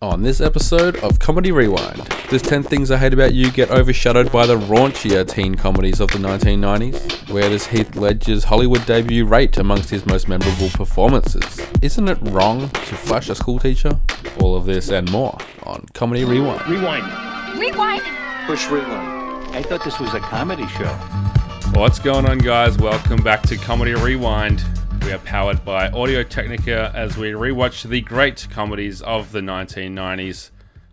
On this episode of Comedy Rewind, does 10 Things I Hate About You get overshadowed by the raunchier teen comedies of the 1990s? Where does Heath Ledger's Hollywood debut rate amongst his most memorable performances? Isn't it wrong to flash a schoolteacher? All of this and more on Comedy Rewind. Rewind. Rewind. Push rewind. I thought this was a comedy show. What's going on, guys? Welcome back to Comedy Rewind. We are powered by Audio Technica as we rewatch the great comedies of the 1990s.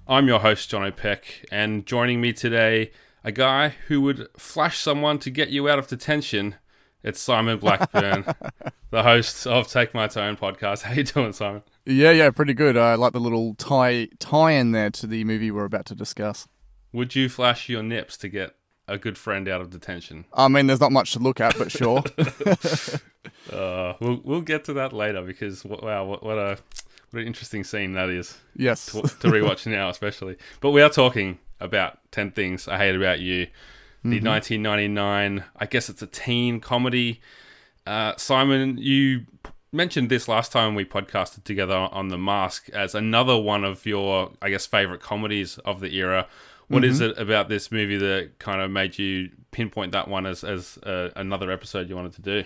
I'm your host, John O'Peck, and joining me today, a guy who would flash someone to get you out of detention. It's Simon Blackburn, the host of Take My Tone podcast. How you doing, Simon? Yeah, yeah, pretty good. I like the little tie tie in there to the movie we're about to discuss. Would you flash your nips to get a good friend out of detention? I mean, there's not much to look at, but sure. Uh, we'll we'll get to that later because wow, what, what a what an interesting scene that is yes. to, to rewatch now, especially. But we are talking about Ten Things I Hate About You, the 1999. I guess it's a teen comedy. Uh, Simon, you mentioned this last time we podcasted together on The Mask as another one of your, I guess, favorite comedies of the era. What is it about this movie that kind of made you pinpoint that one as as uh, another episode you wanted to do?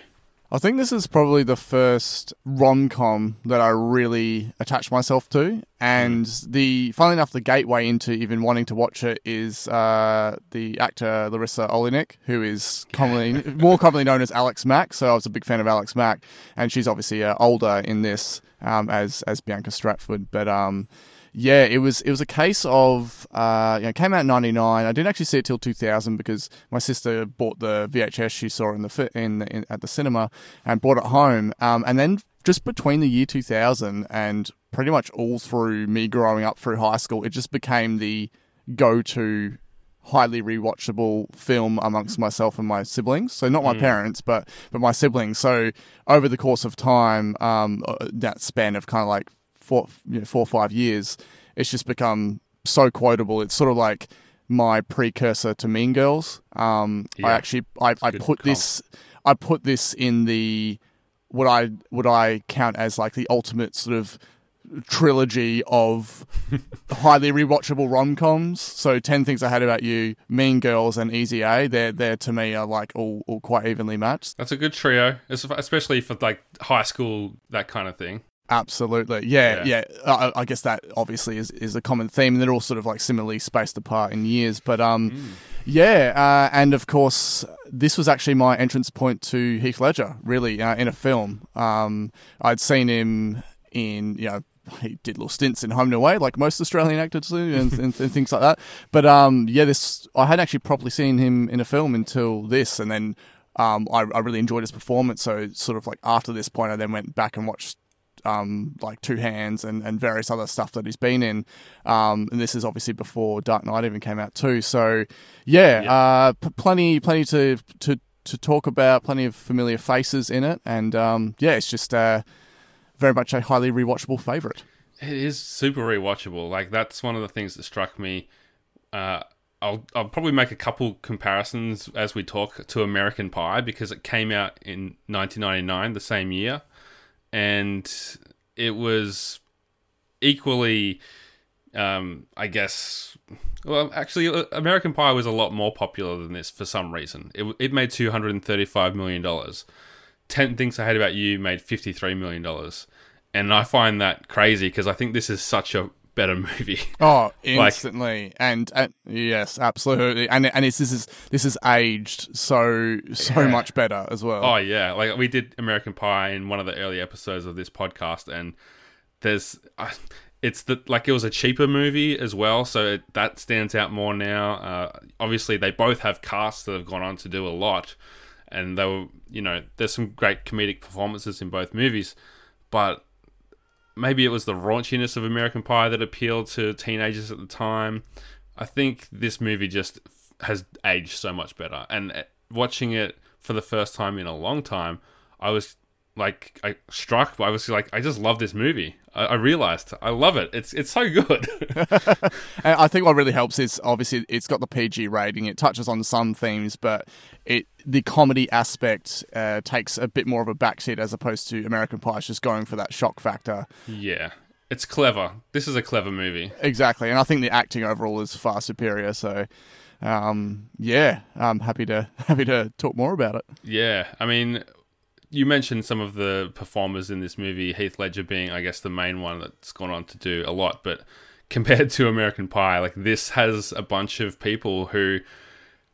I think this is probably the first rom com that I really attached myself to, and the funnily enough, the gateway into even wanting to watch it is uh, the actor Larisa Oleynik, who is commonly more commonly known as Alex Mack. So I was a big fan of Alex Mack, and she's obviously uh, older in this um, as as Bianca Stratford, but um, yeah, it was it was a case of uh, you know, it came out in '99. I didn't actually see it till 2000 because my sister bought the VHS she saw in the in, in at the cinema and brought it home. Um, and then just between the year 2000 and pretty much all through me growing up through high school, it just became the go-to highly rewatchable film amongst myself and my siblings. So not my parents, but but my siblings. So over the course of time, um, uh, that span of kind of like four, you know, four or five years, it's just become so quotable. It's sort of like my precursor to Mean Girls. Um, Yeah. I actually I, I put comp. this I put this in the what I what I count as like the ultimate sort of trilogy of highly rewatchable rom coms. So Ten Things I Hate About You, Mean Girls, and Easy A. They're they're to me are like all, all quite evenly matched. That's a good trio, especially for like high school that kind of thing. Absolutely, yeah, Yeah. yeah. I, I guess that obviously is, is a common theme. They're all sort of like similarly spaced apart in years, but um, yeah. Uh, and of course, this was actually my entrance point to Heath Ledger, really, uh, in a film. Um, I'd seen him in, you know. He did little stints in Home and Away, like most Australian actors do, and, and, and things like that. But um, yeah, this I hadn't actually properly seen him in a film until this, and then um, I, I really enjoyed his performance. So sort of like after this point, I then went back and watched um, like Two Hands and, and various other stuff that he's been in. Um, and this is obviously before Dark Knight even came out too. So yeah, Uh, p- plenty, plenty to, to, to talk about, plenty of familiar faces in it. And um, yeah, it's just uh, very much a highly rewatchable favorite. It is super rewatchable. Like that's one of the things that struck me. Uh, I'll I'll probably make a couple comparisons as we talk to American Pie because it came out in 1999, the same year, and it was equally, um, I guess. Well, actually, uh, American Pie was a lot more popular than this for some reason. It, it made 235 million dollars. 10 Things I Hate About You made $53 million. And I find that crazy because I think this is such a better movie. Oh, Like- instantly, and, and yes, absolutely, and and it's, this is this is aged so so Yeah. much better as well. oh, yeah. Like we did American Pie in one of the early episodes of this podcast. And there's. Uh, it's the like it was a cheaper movie as well, so it, that stands out more now. Uh, obviously, they both have casts that have gone on to do a lot, and they were, you know, there's some great comedic performances in both movies, but maybe it was the raunchiness of American Pie that appealed to teenagers at the time. I think this movie just has aged so much better. And uh, watching it for the first time in a long time, I was like, I struck. I was like, I just love this movie. I, I realized I love it. It's it's so good. And I think what really helps is obviously it's got the PG rating. It touches on some themes, but it the comedy aspect uh, takes a bit more of a backseat as opposed to American Pie. Just going for that shock factor. yeah, it's clever. This is a clever movie. Exactly, and I think the acting overall is far superior. So, um, yeah, I'm happy to happy to talk more about it. Yeah, I mean, you mentioned some of the performers in this movie, Heath Ledger being, I guess, the main one that's gone on to do a lot. But compared to American Pie, like this has a bunch of people who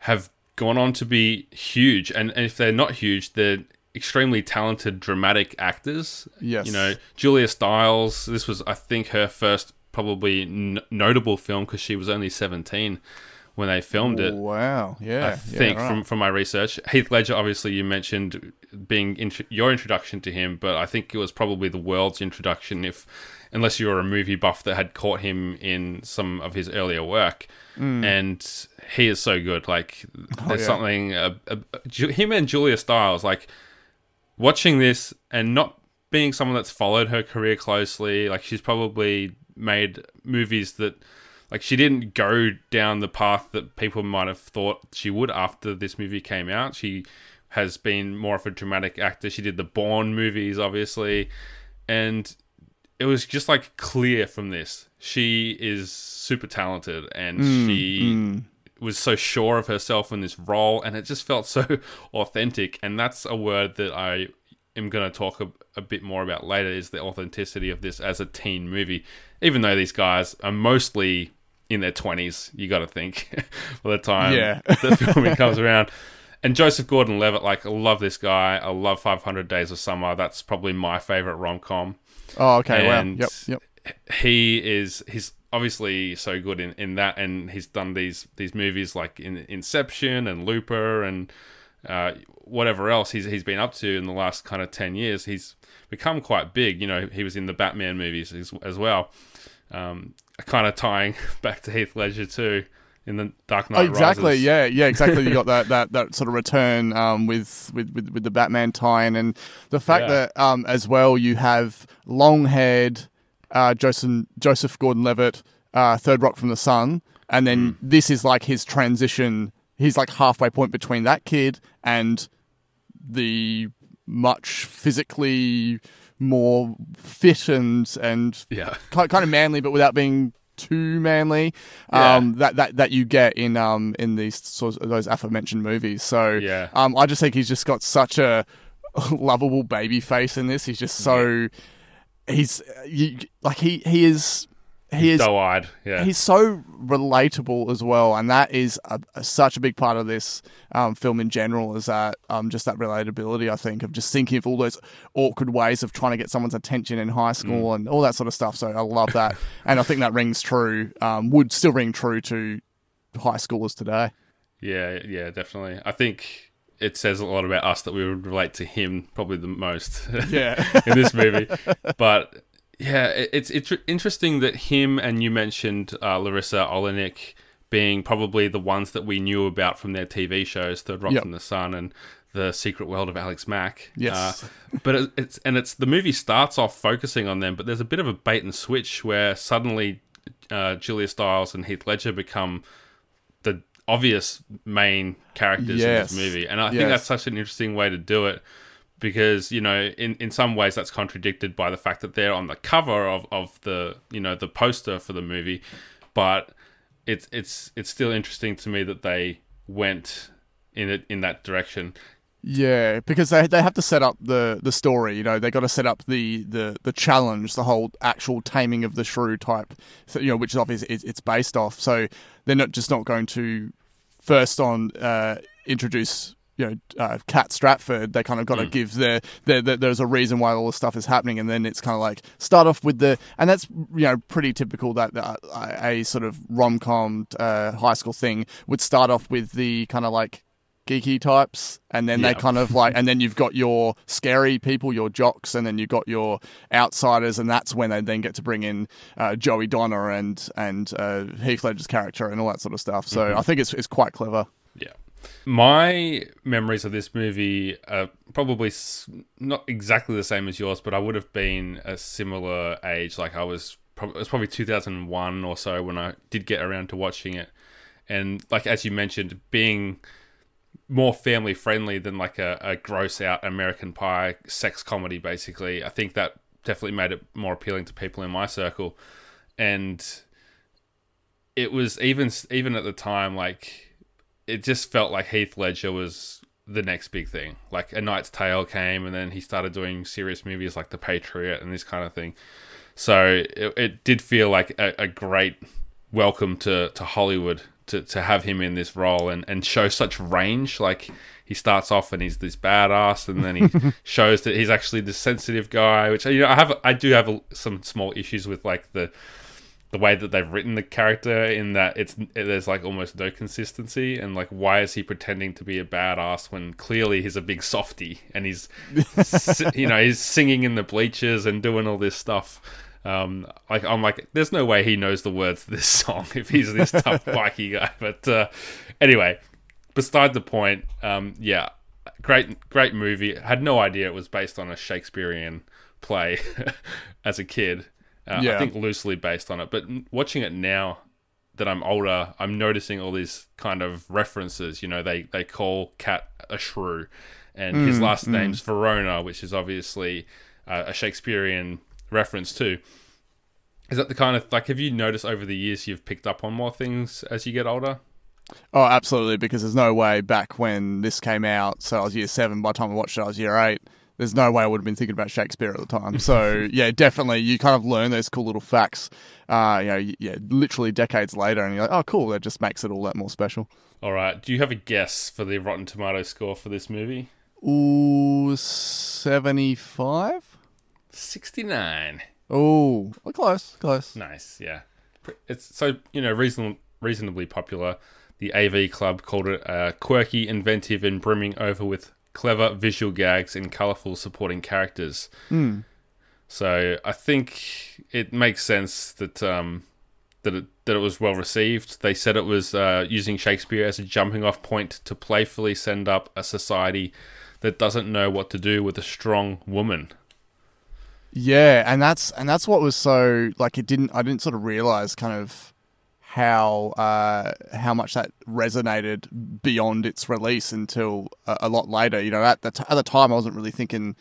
have gone on to be huge, and, and if they're not huge, they're extremely talented dramatic actors. Yes. You know, Julia Stiles, this was, I think, her first probably n- notable film because she was only 17 when they filmed it. Wow, yeah, I yeah, think right. from from my research, Heath Ledger. Obviously, you mentioned being int- your introduction to him, but I think it was probably the world's introduction, if unless you were a movie buff that had caught him in some of his earlier work. And he is so good. Like, there's yeah. something. Uh, uh, him and Julia Stiles, like watching this and not being someone that's followed her career closely. Like, she's probably made movies that like she didn't go down the path that people might have thought she would after this movie came out. She has been more of a dramatic actor. She did the Bourne movies, obviously, and it was just like clear from this she is super talented and hmm, she hmm. was so sure of herself in this role, and it just felt so authentic. And that's a word that I am going to talk a, bit more about later is the authenticity of this as a teen movie. Even though these guys are mostly in their 20s, you got to think, by the time Yeah. the filming comes around. And Joseph Gordon Levitt, like, I love this guy. I love 500 Days of Summer. That's probably my favorite rom com Oh, okay, and wow, yep, yep. he is he's obviously so good in, in that and he's done these these movies like in Inception and Looper and uh, whatever else he's he's been up to in the last kind of 10 years he's become quite big you know he was in the Batman movies as, as well um, kind of tying back to Heath Ledger too in the Dark Knight Oh, exactly. Rises. Yeah, yeah, exactly. You got that, that, that sort of return um, with, with, with, with the Batman tie-in, and the fact Yeah. that um, as well you have long-haired uh, Joseph Joseph Gordon-Levitt, uh, Third Rock from the Sun, and then Hmm. this is like his transition. He's like halfway point between that kid and the much physically more fit and and yeah kind kind of manly, but without being too manly. Yeah. Um, that that that you get in um in these sorts of those aforementioned movies. So Yeah. um, I just think he's just got such a lovable baby face in this. He's just so he's you, like he he is he is doe-eyed yeah he's so relatable as well, and that is a, a- such a big part of this um, film in general. Is that um, just that relatability? I think of just thinking of all those awkward ways of trying to get someone's attention in high school and all that sort of stuff. So I love that, and I think that rings true. Um, would still ring true to high schoolers today. Yeah, yeah, definitely. I think it says a lot about us that we would relate to him probably the most Yeah. in this movie. But yeah, it's it's interesting that him and you mentioned uh, Larisa Oleynik being probably the ones that we knew about from their TV shows, Third Rock Yep. from the Sun and The Secret World of Alex Mack. Yes. Uh, but it- it's and it's the movie starts off focusing on them, but there's a bit of a bait and switch where suddenly uh, Julia Stiles and Heath Ledger become the obvious main characters Yes. in this movie. And I Yes. think that's such an interesting way to do it because, you know, in, in some ways that's contradicted by the fact that they're on the cover of, of the, you know, the poster for the movie. But it's it's it's still interesting to me that they went in it in that direction. Yeah, because they they have to set up the the story. You know, they got to set up the the the challenge, the whole actual taming of the shrew type. You know, which is obviously it's based off. So they're not just not going to first on uh, introduce. You know, uh, Kat Stratford. They kind of got to give their, their, their. There's a reason why all this stuff is happening, and then it's kind of like start off with the, and that's you know pretty typical that uh, a sort of rom com uh, high school thing would start off with the kind of like geeky types, and then Yeah. they kind of like, and then you've got your scary people, your jocks, and then you've got your outsiders, and that's when they then get to bring in uh, Joey Donner and and uh, Heath Ledger's character and all that sort of stuff. So Mm-hmm. I think it's it's quite clever. Yeah. My memories of this movie are probably not exactly the same as yours, but I would have been a similar age. Like I was, it was probably 2001 or so when I did get around to watching it. And like as you mentioned, being more family friendly than like a, a gross out American Pie sex comedy, basically. I think that definitely made it more appealing to people in my circle, and it was even even at the time like it just felt like Heath Ledger was the next big thing. Like A Knight's Tale came, and then he started doing serious movies like The Patriot and this kind of thing. So it, it did feel like a, a, great welcome to, to Hollywood to, to have him in this role and, and show such range. Like he starts off and he's this badass, and then he shows that he's actually this sensitive guy. Which you know I have I do have a, some small issues with like the the way that they've written the character in that it's there's like almost no consistency and like why is he pretending to be a badass when clearly he's a big softy and he's you know he's singing in the bleachers and doing all this stuff. Um like i'm like there's no way he knows the words to this song if he's this tough bikey guy but uh anyway beside the point um yeah great great movie. Had no idea it was based on a shakespearean play as a kid uh, yeah. I think loosely based on it. But watching it now that I'm older, I'm noticing all these kind of references. You know, they they call Kat a shrew, and mm, his last mm. name's Verona, which is obviously uh, a Shakespearean reference too. Is that the kind of like? Have you noticed over the years you've picked up on more things as you get older? Oh, absolutely. Because there's no way back when this came out. So I was year seven. By the time I watched it, I was year eight there's no way I would have been thinking about Shakespeare at the time. So yeah, definitely, you kind of learn those cool little facts. Uh, you know, yeah, literally decades later, and you're like, oh, cool. That just makes it all that more special. All right. Do you have a guess for the Rotten Tomato score for this movie? Ooh, seventy-five. Sixty-nine. Oh, close, close. Nice. Yeah, it's so you know reasonable, reasonably popular. The AV Club called it uh, quirky, inventive, and brimming over with clever visual gags and colorful supporting characters. Mm. So I think it makes sense that um, that it, that it was well received. They said it was uh, using Shakespeare as a jumping off point to playfully send up a society that doesn't know what to do with a strong woman. Yeah, and that's and that's what was so like it didn't I didn't sort of realize kind of how uh, how much that resonated beyond its release until a, a lot later. You know, at the, t- at the time, I wasn't really thinking.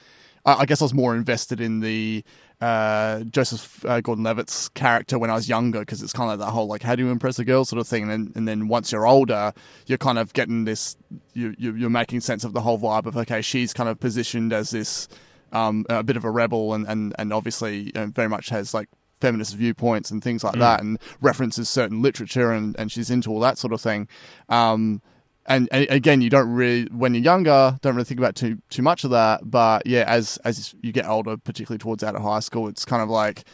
I, I guess I was more invested in the uh, Joseph uh, Gordon-Levitt's character when I was younger because it's kind of that whole like how do you impress a girl sort of thing. And then, and then once you're older, you're kind of getting this. You, you you're making sense of the whole vibe of okay, she's kind of positioned as this. Um, a bit of a rebel and, and, and obviously very much has like feminist viewpoints and things like mm. that, and references certain literature, and, and she's into all that sort of thing. Um, and, and, again, you don't really, when you're younger, don't really think about too too much of that. But yeah, as as you get older, particularly towards out of high school, it's kind of like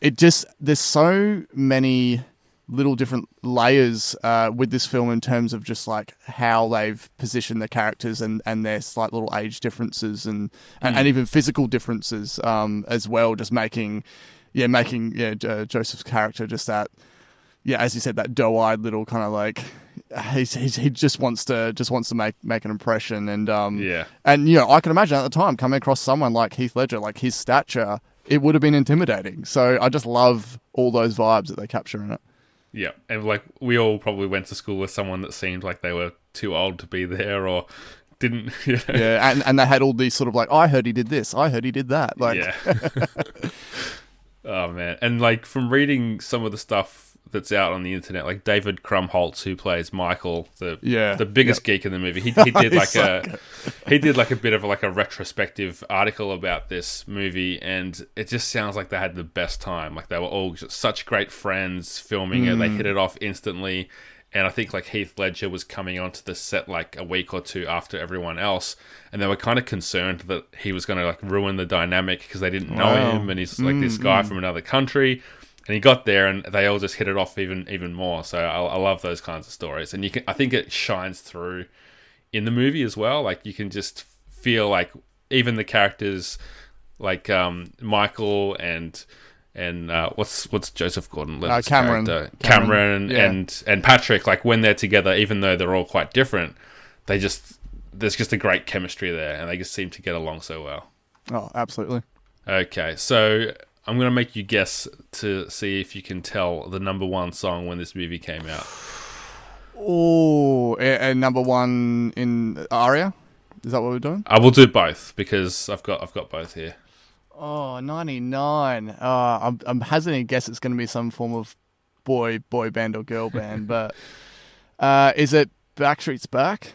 it just there's so many little different layers uh, with this film in terms of just like how they've positioned the characters and, and their slight little age differences and, mm. and, and, even physical differences um, as well, just making yeah, making yeah uh, Joseph's character just that yeah, as you said, that doe-eyed little kind of like he's, he's, he just wants to just wants to make make an impression and um yeah and you know I can imagine at the time coming across someone like Heath Ledger, like his stature, it would have been intimidating. So I just love all those vibes that they capture in it. Yeah, and like we all probably went to school with someone that seemed like they were too old to be there or didn't. You know. Yeah, and and they had all these sort of like I heard he did this, I heard he did that, like yeah. Oh man, and like from reading some of the stuff that's out on the internet, like David Krumholtz, who plays Michael, the yeah, the biggest yep. geek in the movie, he, he did like a he did like a bit of like a retrospective article about this movie, and it just sounds like they had the best time. Like they were all such great friends filming mm. it; they hit it off instantly and I think like Heath Ledger was coming onto the set like a week or two after everyone else, and they were kind of concerned that he was going to like ruin the dynamic because they didn't know wow. him, and he's like mm, this guy mm. from another country, and he got there and they all just hit it off even even more. So I, I love those kinds of stories, and you can I think it shines through in the movie as well. Like you can just feel like even the characters like um, Michael and and uh, what's what's Joseph Gordon-Levitt's uh, Cameron. character, Cameron, Cameron yeah. and and Patrick. Like when they're together, even though they're all quite different, they just there's just a great chemistry there, and they just seem to get along so well. Oh, absolutely. Okay, so I'm gonna make you guess to see if you can tell the number one song when this movie came out. Oh, and number one in Aria. Is that what we're doing? I will do both because I've got I've got both here. Oh, 99. Uh, I'm, I'm hazarding a guess it's going to be some form of boy boy band or girl band, but uh, is it Backstreet's Back?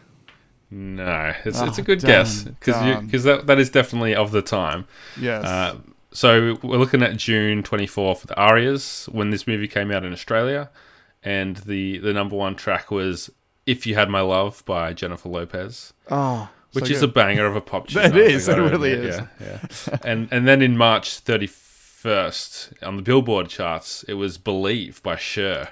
No, it's, Oh, it's a good damn, guess because that that is definitely of the time. Yes. Uh, so we're looking at June 24 for the Arias when this movie came out in Australia, and the the number one track was "If You Had My Love" by Jennifer Lopez, oh, which so is good. a banger of a pop tune. It is, it really is. Yeah, yeah. and and then in March 31st on the Billboard charts, it was "Believe" by Cher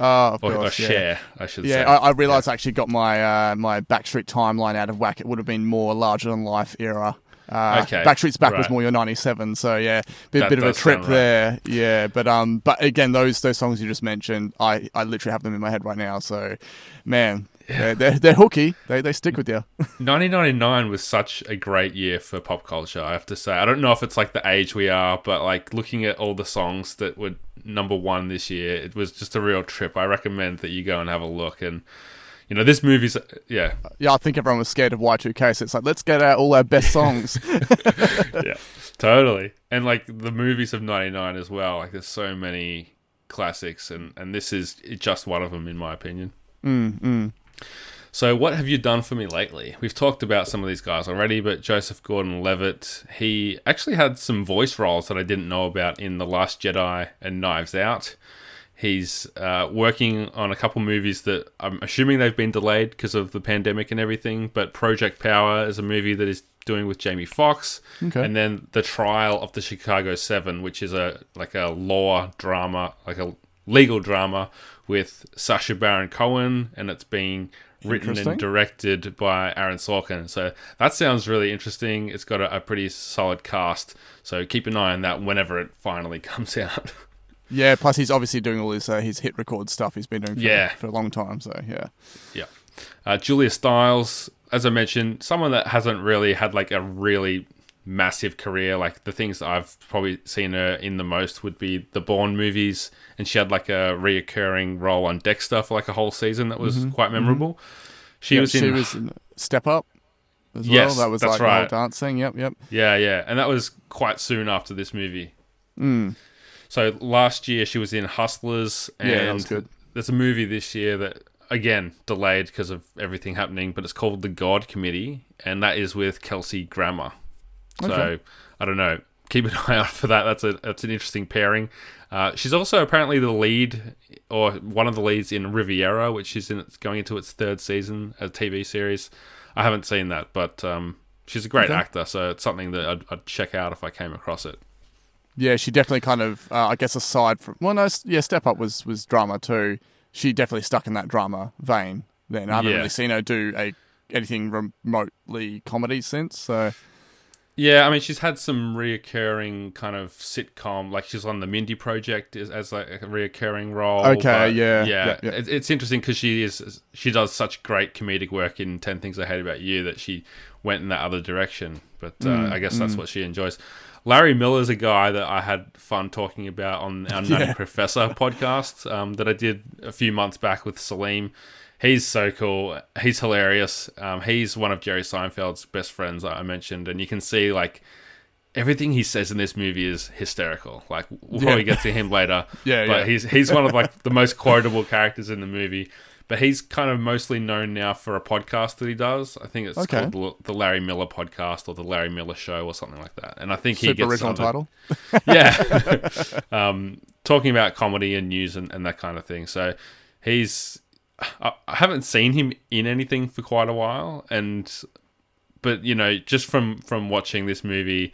Oh, of or, or course, yeah. Cher, I should say. Yeah, I, I realised I actually got my uh, my Backstreet timeline out of whack. It would have been more larger than life era. Uh, Okay, Backstreet's Back was more your '97, so yeah, bit, That bit of a trip right. there. Yeah, but um, but again, those those songs you just mentioned, I, I literally have them in my head right now. So, man, they're, they're they're hooky. They they stick with you. 1999 was such a great year for pop culture, I have to say. I don't know if it's like the age we are, but like looking at all the songs that were number one this year, it was just a real trip. I recommend that you go and have a look. And, you know, this movie's, yeah, yeah, I think everyone was scared of Y2K, so it's like let's get out all our best songs. yeah, totally. And like the movies of 99 as well. Like there's so many classics, and, and this is just one of them, in my opinion. mm, So, what have you done for me lately? We've talked about some of these guys already, but Joseph Gordon Levitt, he actually had some voice roles that I didn't know about in The Last Jedi and Knives Out. He's uh, working on a couple movies that I'm assuming they've been delayed because of the pandemic and everything, but Project Power is a movie that is doing with Jamie Foxx. Okay. And then The Trial of the Chicago Seven, which is a like a law drama, like a legal drama with Sacha Baron Cohen, and it's being written and directed by Aaron Sorkin. So that sounds really interesting. It's got a, a pretty solid cast. So keep an eye on that whenever it finally comes out. yeah, plus he's obviously doing all his uh, his hit record stuff. He's been doing for, Yeah. for a long time. So yeah, yeah. Uh, Julia Stiles, as I mentioned, someone that hasn't really had like a really massive career. Like the things I've probably seen her in the most would be the Bourne movies, and she had like a reoccurring role on Dexter for like a whole season that was quite memorable. She Yep, was in she was in Step Up as Yes, well. That was that's like right. dancing. Yep, yep. Yeah, yeah, and that was quite soon after this movie. Mm. So last year she was in Hustlers, and Yeah, that was good. there's a movie this year that again delayed because of everything happening, but it's called The God Committee, and that is with Kelsey Grammer. So Okay. I don't know. Keep an eye out for that. That's a that's an interesting pairing. Uh, she's also apparently the lead or one of the leads in Riviera, which is in, going into its third season, a TV series. I haven't seen that, but um, she's a great Okay. actor, so it's something that I'd, I'd check out if I came across it. Yeah, she definitely kind of. Uh, I guess aside from well, no, yeah, Step Up was was drama too. She definitely stuck in that drama vein. Then I haven't Yeah. really seen her do a anything remotely comedy since. So Yeah, I mean, she's had some reoccurring kind of sitcom, like she's on the Mindy Project as, as like a reoccurring role. Okay, yeah, yeah. yeah, yeah. It, it's interesting because she is she does such great comedic work in Ten Things I Hate About You that she went in that other direction. But uh, Mm, I guess that's what she enjoys. Larry Miller's a guy that I had fun talking about on our Nutty Yeah. Professor podcast um, that I did a few months back with Salim. He's so cool. He's hilarious. Um, he's one of Jerry Seinfeld's best friends that I mentioned, and you can see like everything he says in this movie is hysterical. Like we'll probably get to him later. Yeah, but yeah. he's he's one of like the most quotable characters in the movie. But he's kind of mostly known now for a podcast that he does. I think it's Okay. called the, Larry Miller Podcast or the Larry Miller Show or something like that. And I think he super gets original title. yeah um talking about comedy and news and, and that kind of thing so he's I, I haven't seen him in anything for quite a while and but you know just from from watching this movie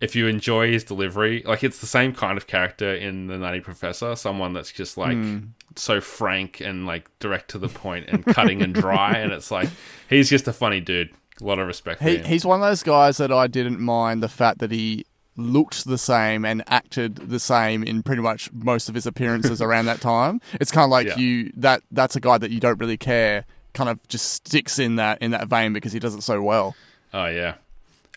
if you enjoy his delivery like it's the same kind of character in the nutty professor someone that's just like hmm. so frank and like direct to the point and cutting and dry and it's like he's just a funny dude. A lot of respect for He, him. he's one of those guys that I didn't mind the fact that he looked the same and acted the same in pretty much most of his appearances around that time. It's kind of like Yeah. you that that's a guy that you don't really care kind of just sticks in that in that vein because he does it so well. Oh yeah.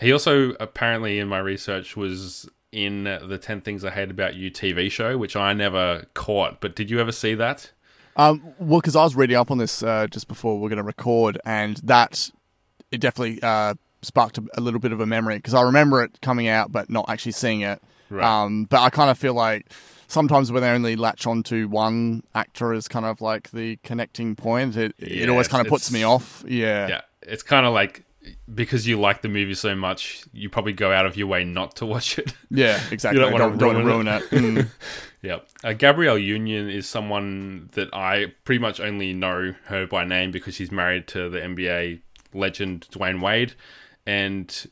He also apparently in my research was in the 10 things I hate about you TV show, which I never caught, but did you ever see that? Um, well, because I was reading up on this uh, just before we're going to record, and that it definitely uh, sparked a, a little bit of a memory because I remember it coming out, but not actually seeing it. Right. Um, but I kind of feel like sometimes when they only latch onto one actor as kind of like the connecting point, it it always kind of puts me off. Yeah. yeah, it's kind of like because you like the movie so much, you probably go out of your way not to watch it. Yeah, exactly. don't wanna don't, don't wanna ruin ruin it. Mm. Yeah. Uh, Gabrielle Union is someone that I pretty much only know her by name because she's married to the NBA legend Dwyane Wade. And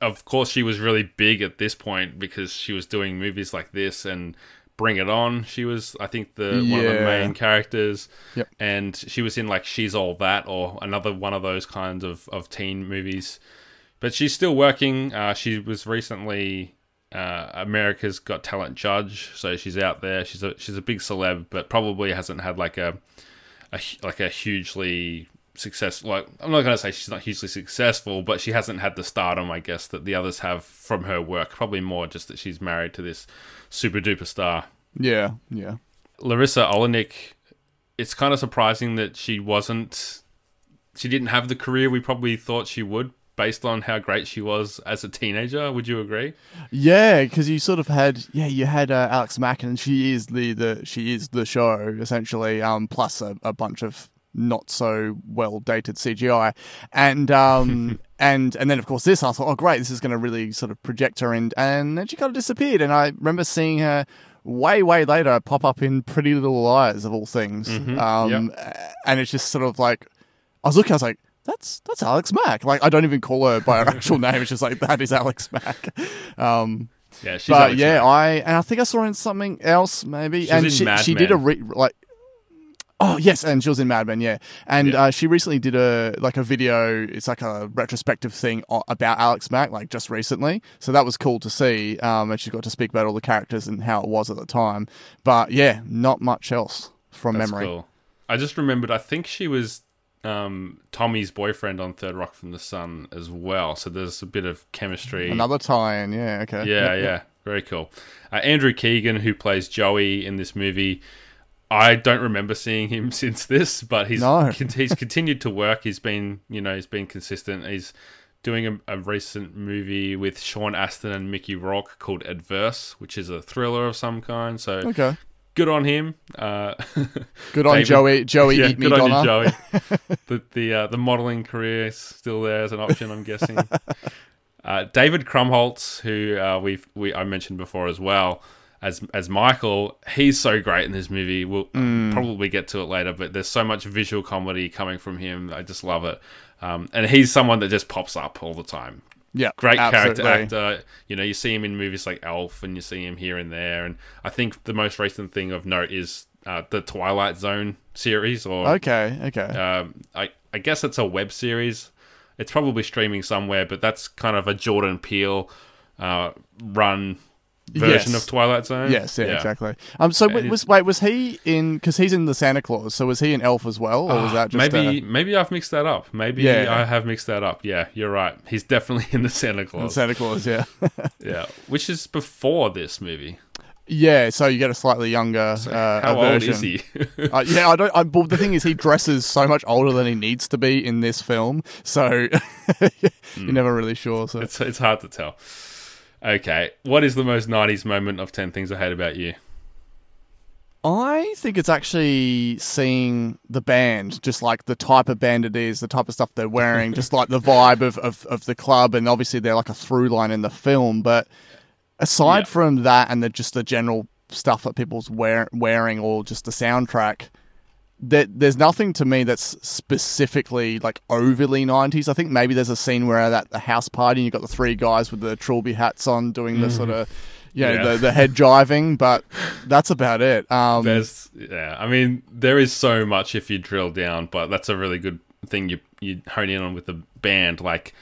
of course, she was really big at this point because she was doing movies like this and Bring It On. She was, I think, the one of the main characters. Yep. And she was in like She's All That or another one of those kinds of, of teen movies. But she's still working. Uh, she was recently uh, America's Got Talent judge, so she's out there. She's a she's a big celeb, but probably hasn't had like a, a like a hugely successful. Like I'm not gonna say she's not hugely successful, but she hasn't had the stardom, I guess, that the others have from her work. Probably more just that she's married to this super duper star. Yeah, yeah. Larisa Oleynik. It's kind of surprising that she wasn't. She didn't have the career we probably thought she would, based on how great she was as a teenager. Would you agree? Yeah, because you sort of had yeah, you had uh, Alex Mack, and she is the, the she is the show essentially. Um, plus a, a bunch of not so well dated CGI, and um, and and then of course this. I thought, oh great, this is going to really sort of project her, and and then she kind of disappeared. And I remember seeing her way way later pop up in Pretty Little Liars of all things. Um, and it's just sort of like I was looking, I was like. That's that's Alex Mack. Like I don't even call her by her actual name. It's just like that is Alex Mack. Um, Yeah, she's but Alex yeah, Mack. I and I think I saw her in something else maybe, was and she she did a re- like. Oh yes, and she was in Mad Men, yeah, and Yeah. Uh, she recently did a like a video. It's like a retrospective thing about Alex Mack, like just recently. So that was cool to see, um, and she got to speak about all the characters and how it was at the time. But yeah, not much else from That's memory. cool. I just remembered. I think she was um, Tommy's boyfriend on Third Rock from the Sun as well. So there's a bit of chemistry. Another tie-in, yeah, okay, yeah, yeah, very cool. Uh, Andrew Keegan, who plays Joey in this movie, I don't remember seeing him since this, but he's No. he's continued to work. He's been, you know, he's been consistent. He's doing a, a recent movie with Sean Astin and Mickey Rourke called Adverse, which is a thriller of some kind. So okay. good on him. Uh, Good on David- Joey. Joey, yeah, eat me, good on you, Joey. the the uh, the modelling career is still there as an option, I'm guessing. uh, David Krumholtz, who uh, we've we I mentioned before as well as as Michael, he's so great in this movie. We'll Mm. probably get to it later, but there's so much visual comedy coming from him. I just love it. Um, and he's someone that just pops up all the time Yeah, great absolutely. character actor. You know, you see him in movies like Elf, and you see him here and there. And I think the most recent thing of note is uh, the Twilight Zone series, or Okay, okay. um, I I guess it's a web series. It's probably streaming somewhere, but that's kind of a Jordan Peele uh, run version Yes. of Twilight Zone. Yes, yeah, exactly. Um, so w- was wait was he in? Because he's in the Santa Claus. So was he an elf as well, or was that just Ah, maybe uh, maybe I've mixed that up. Maybe Yeah. I have mixed that up. Yeah, you're right. He's definitely in the Santa in Claus. Santa Claus? Yeah, yeah, which is before this movie. yeah. So you get a slightly younger uh, How a old version. is he? Uh, yeah, I don't. I, but the thing is, he dresses so much older than he needs to be in this film, so you're never really sure. So It's it's hard to tell. Okay, what is the most '90s moment of Ten Things I Hate About You? I think it's actually seeing the band, just like the type of band it is, the type of stuff they're wearing, just like the vibe of, of, of the club, and obviously they're like a through line in the film. But aside Yeah. from that and the just the general stuff that people's wear, wearing or just the soundtrack, that there's nothing to me that's specifically like overly 90s. I think maybe there's a scene where at the house party and you've got the three guys with the trilby hats on doing the sort of, you know, Mm. Yeah. the, the head driving, but that's about it. Um, There's yeah, I mean there is so much if you drill down, but that's a really good thing you you hone in on with the band. Like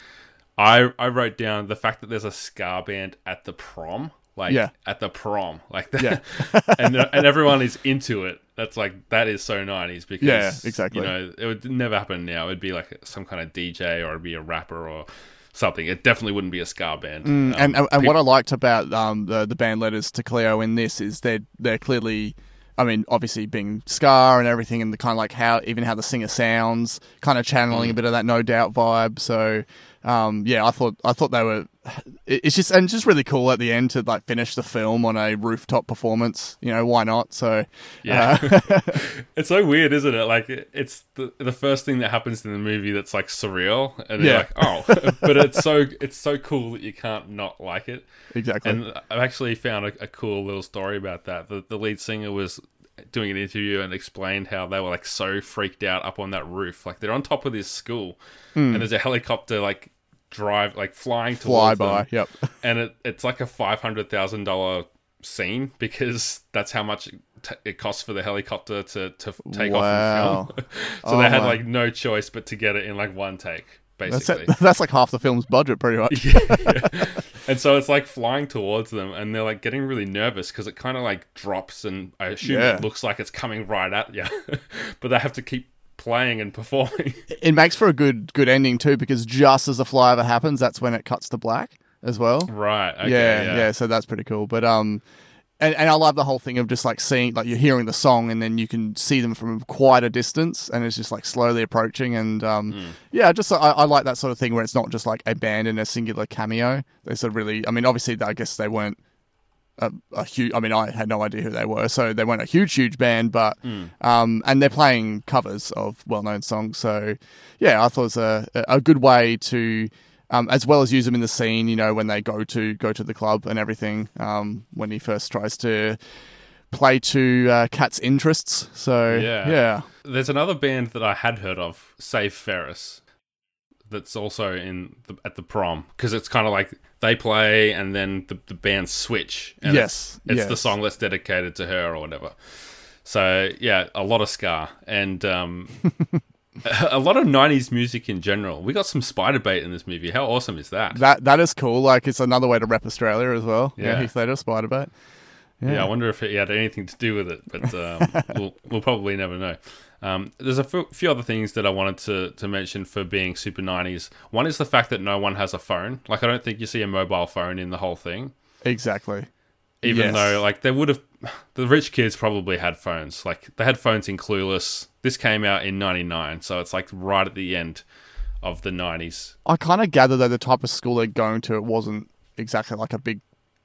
I I wrote down the fact that there's a ska band at the prom, like Yeah. at the prom, like that, Yeah. and and everyone is into it. That's like that is so nineties because Yeah, exactly. You know, it would never happen now. It'd be like some kind of DJ or it'd be a rapper or something. It definitely wouldn't be a ska band. Um, Mm, and and, and peop- what I liked about um, the the band letters to Cleo in this is they're they're clearly, I mean, obviously being ska and everything, and the kind of like how even how the singer sounds, kind of channeling Mm. a bit of that No Doubt vibe. So um, yeah, I thought I thought they were. It- It's just and just really cool at the end to like finish the film on a rooftop performance. You know, why not? So Yeah. uh, It's so weird, isn't it? Like it's the the first thing that happens in the movie that's like surreal, and you're Yeah. like, oh, but it's so it's so cool that you can't not like it. exactly. And I've actually found a, a cool little story about that. The the lead singer was doing an interview and explained how they were like so freaked out up on that roof. Like they're on top of this school, and there's a helicopter like drive like flying. Fly towards by. them, Yep. and it, it's like a five hundred thousand dollar scene because that's how much it, t- it costs for the helicopter to to take Wow. off and film. so Oh they had my- like no choice but to get it in like one take, basically. it. that's like half the film's budget, pretty much. Yeah. And so it's like flying towards them, and they're like getting really nervous because it kind of like drops, and I assume Yeah. it looks like it's coming right at you, but they have to keep playing and performing. It makes for a good good ending too, because just as the flyover happens, that's when it cuts to black as well. right? Okay, yeah, yeah, yeah, So that's pretty cool. But um, and, and I love the whole thing of just like seeing like you're hearing the song and then you can see them from quite a distance and it's just like slowly approaching and um, Hmm. yeah, just I, I like that sort of thing where it's not just like a band in a singular cameo. They sort of really, I mean, obviously I guess they weren't. A, a huge. I mean, I had no idea who they were, so they weren't a huge, huge band. But Hmm. um, and they're playing covers of well-known songs. So yeah, I thought it was a a good way to um, as well as use them in the scene. You know, when they go to go to the club and everything. Um, when he first tries to play to uh, Kat's interests. So Yeah. yeah, There's another band that I had heard of, Save Ferris, that's also in the, at the prom because it's kind of like they play and then the, the band switch. And Yes, it's, it's the song that's dedicated to her or whatever. So yeah, a lot of ska and um, a lot of '90s music in general. We got some Spiderbait in this movie. How awesome is that? that that is cool. Like it's another way to rep Australia as well. Yeah, Yeah. Heath Ledger, Spiderbait. Yeah. I wonder if he had anything to do with it, but um, we'll, we'll probably never know. Um, there's a few few other things that I wanted to, to mention for being super 90s. One is the fact that no one has a phone. Like, I don't think you see a mobile phone in the whole thing, Exactly. even Yes. though, like, they would have. The rich kids probably had phones. Like, they had phones in Clueless. This came out in 99, so it's like right at the end of the 90s. I kind of gather that the type of school they're going to, it wasn't exactly like a big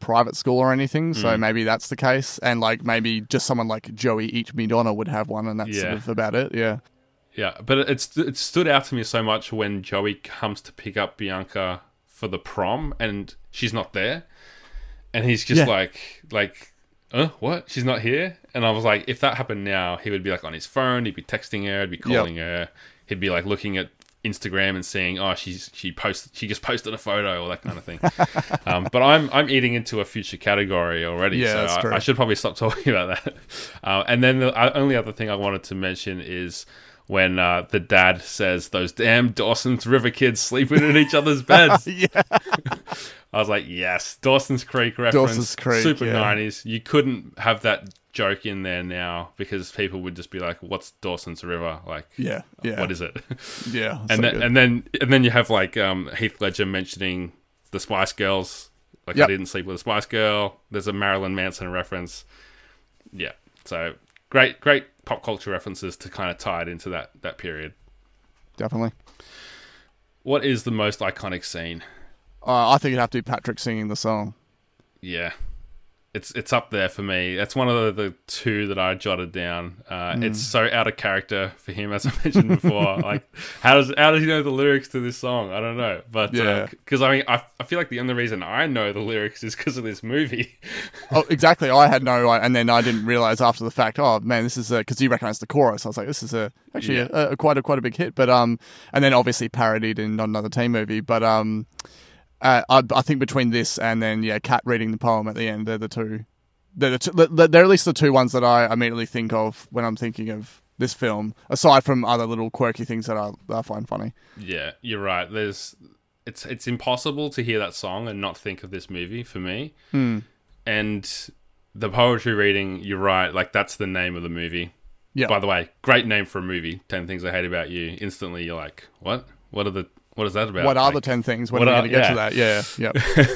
private school or anything. Mm. So maybe that's the case. And like maybe just someone like Joey Each Me Donner would have one, and that's sort of about it. Yeah. Yeah, but it's it stood out to me so much when Joey comes to pick up Bianca for the prom and she's not there, and he's just Yeah. like like, uh, what? She's not here, and I was like, if that happened now, he would be like on his phone, he'd be texting her, he'd be calling her, he'd be like looking at Instagram and seeing, oh, she's she posted, she just posted a photo or that kind of thing. um, but I'm I'm eating into a future category already, Yeah, so I. I should probably stop talking about that. Uh, and then the uh, only other thing I wanted to mention is when uh, the dad says, "Those damn Dawson's River kids sleeping in each other's beds." yeah. I was like, "Yes, Dawson's Creek reference, Dawson's Creek, super yeah. '90s." You couldn't have that joke in there now because people would just be like, "What's Dawson's River? Like, Yeah. Yeah. what is it?" Yeah. and so then good. and then and then you have like um, Heath Ledger mentioning the Spice Girls. Like Yep. I didn't sleep with a Spice Girl. There's a Marilyn Manson reference. Yeah, so great, great pop culture references to kind of tie it into that that period. Definitely. What is the most iconic scene? Uh, I think it'd have to be Patrick singing the song. Yeah, it's it's up there for me. That's one of the, the two that I jotted down. Uh, It's so out of character for him, as I mentioned before. like, how does how does he know the lyrics to this song? I don't know, but Yeah. because I mean, I, I feel like the only reason I know the lyrics is because of this movie. Oh, exactly. I had no, and then I didn't realize after the fact. Oh man, this is because you recognized the chorus. I was like, this is a actually Yeah. a, a quite a quite a big hit. But um, and then obviously parodied in not another teen movie. But um, uh, I, I think between this and then yeah, Kat reading the poem at the end, they're the two. They're the two, they're they're at least the two ones that I immediately think of when I'm thinking of this film. Aside from other little quirky things that I, that I find funny. yeah, you're right. There's it's it's impossible to hear that song and not think of this movie for me. And the poetry reading, you're right. Like that's the name of the movie. Yeah. By the way, great name for a movie. Ten Things I Hate About You. Instantly, you're like, what? What are the? What is that about? what are Like- the ten things? When what are we going to get to that? Yeah.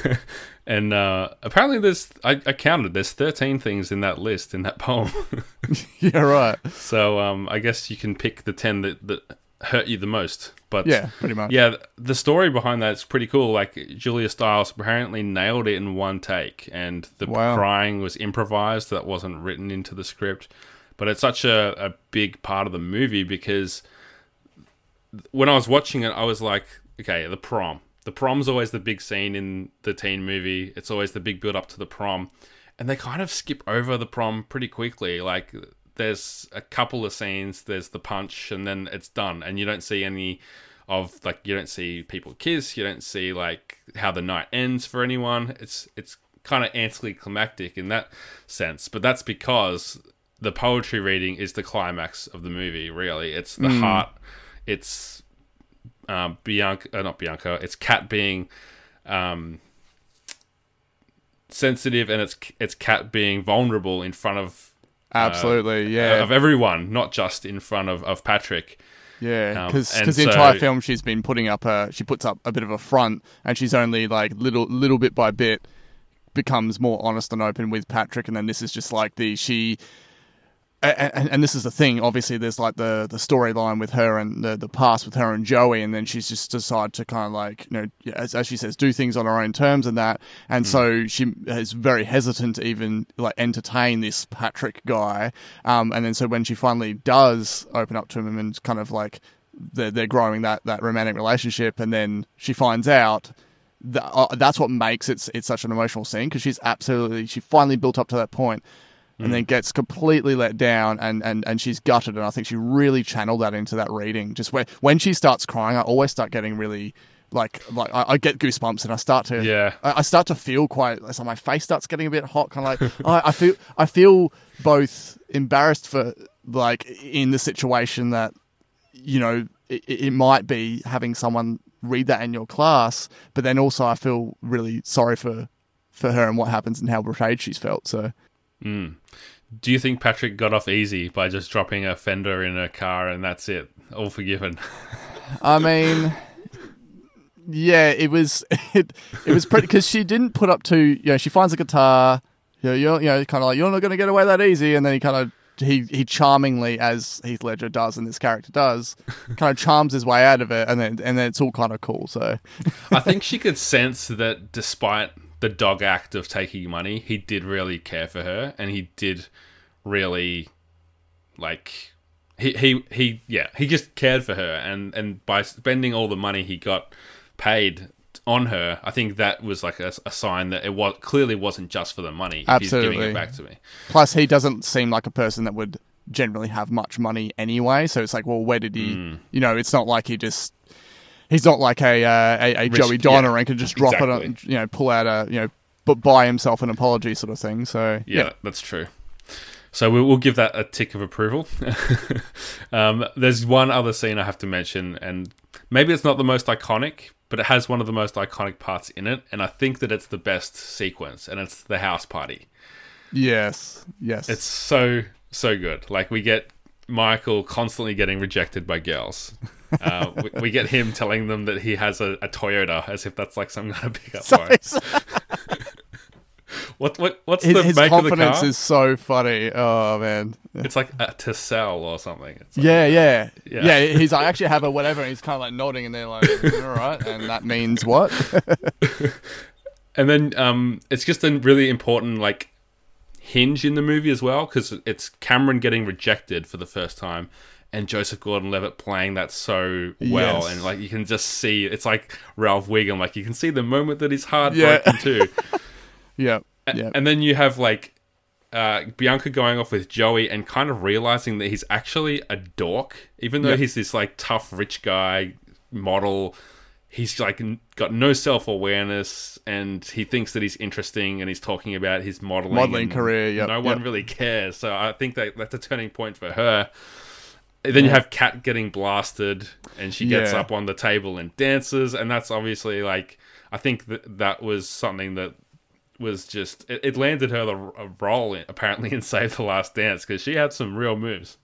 Yep. and uh, apparently, there's I, I counted. There's 13 things in that list in that poem. yeah. Right. so um, I guess you can pick the 10 that, that hurt you the most. But Yeah, pretty much. yeah, the story behind that is pretty cool. Like Julia Stiles apparently nailed it in one take, and the Wow. crying was improvised. That wasn't written into the script, but it's such a, a big part of the movie because when I was watching it, I was like, okay, the prom. The prom's always the big scene in the teen movie. It's always the big build up to the prom, and they kind of skip over the prom pretty quickly. Like there's a couple of scenes, there's the punch, and then it's done, and you don't see any of like you don't see people kiss, you don't see like how the night ends for anyone. It's it's kind of anticlimactic in that sense, but that's because the poetry reading is the climax of the movie. Really, it's the hmm. heart. It's um, Bianca, uh, not Bianca. It's Kat being um, sensitive, and it's it's Kat being vulnerable in front of Absolutely, yeah, of everyone, not just in front of, of Patrick. yeah. um, Because and the so- entire film she's been putting up a she puts up a bit of a front, and she's only like little little bit by bit becomes more honest and open with Patrick, and then this is just like the she. And, and this is the thing. Obviously, there's like the the storyline with her and the the past with her and Joey, and then she's just decided to kind of like you know, as, as she says, do things on her own terms and that. And so she is very hesitant to even like entertain this Patrick guy. Um, and then so when she finally does open up to him and kind of like they're, they're growing that that romantic relationship, and then she finds out that, uh, that's what makes it it's such an emotional scene because she's absolutely she finally built up to that point and then mm. gets completely let down and, and, and she's gutted. And I think she really channeled that into that reading. Just when when she starts crying I always start getting really like like I, I get goosebumps and I start to Yeah. I, I start to feel quite so my face starts getting a bit hot. Kind of like I, I feel I feel both embarrassed for like in the situation that you know it, it might be having someone read that in your class but then also I feel really sorry for for her and what happens and how betrayed she's felt. So Do you think Patrick got off easy by just dropping a fender in her car and that's it? All forgiven. I mean, yeah, it was it, it was pretty because she didn't put up to you know she finds a guitar, you know, you're you know kind of like you're not going to get away that easy, and then he kind of he he charmingly as Heath Ledger does and this character does, kind of charms his way out of it, and then and then it's all kind of cool. So I think she could sense that despite the dog act of taking money, he did really care for her and he did really like he he he yeah, he just cared for her and and by spending all the money he got paid on her, I think that was like a, a sign that it was clearly wasn't just for the money. He's giving Absolutely. it back to me. plus he doesn't seem like a person that would generally have much money anyway. So it's like, well, where did he? Hmm. You know, it's not like he just. He's not like a uh, a, a Joey Donner yeah, and can just drop it, exactly. on, you know, pull out a you know, but buy himself an apology sort of thing. So Yeah, that's true. So we will give that a tick of approval. um, there's one other scene I have to mention, and maybe it's not the most iconic, but it has one of the most iconic parts in it, and I think that it's the best sequence, and it's the house party. Yes, yes. It's so so good. Like we get Michael constantly getting rejected by girls. Uh, we, we get him telling them that he has a, a Toyota, as if that's like some kind of pickup line. What what what's his, the his make of the confidence car? is so funny. Oh man. It's like a Tercel or something. It's like, Yeah, yeah, Yeah. yeah. He's like, I actually have a whatever. And he's kind of like nodding, and they're like, all right, and that means what? And then um, it's just a really important like hinge in the movie as well because it's Cameron getting rejected for the first time, and Joseph Gordon-Levitt playing that so well, Yes. and like you can just see it's like Ralph Wiggum, like you can see the moment that he's Yeah. heartbroken too. yeah, A- yeah. And then you have like uh, Bianca going off with Joey and kind of realizing that he's actually a dork, even though Yeah. he's this like tough rich guy model. He's like got no self awareness, and he thinks that he's interesting, and he's talking about his modeling Modelling career, yep, no one yep. really cares. So I think that that's a turning point for her. Then you have Kat getting blasted, and she gets Yeah. up on the table and dances, and that's obviously like I think that that was something that was just it, it landed her the a role in, apparently in Save the Last Dance because she had some real moves.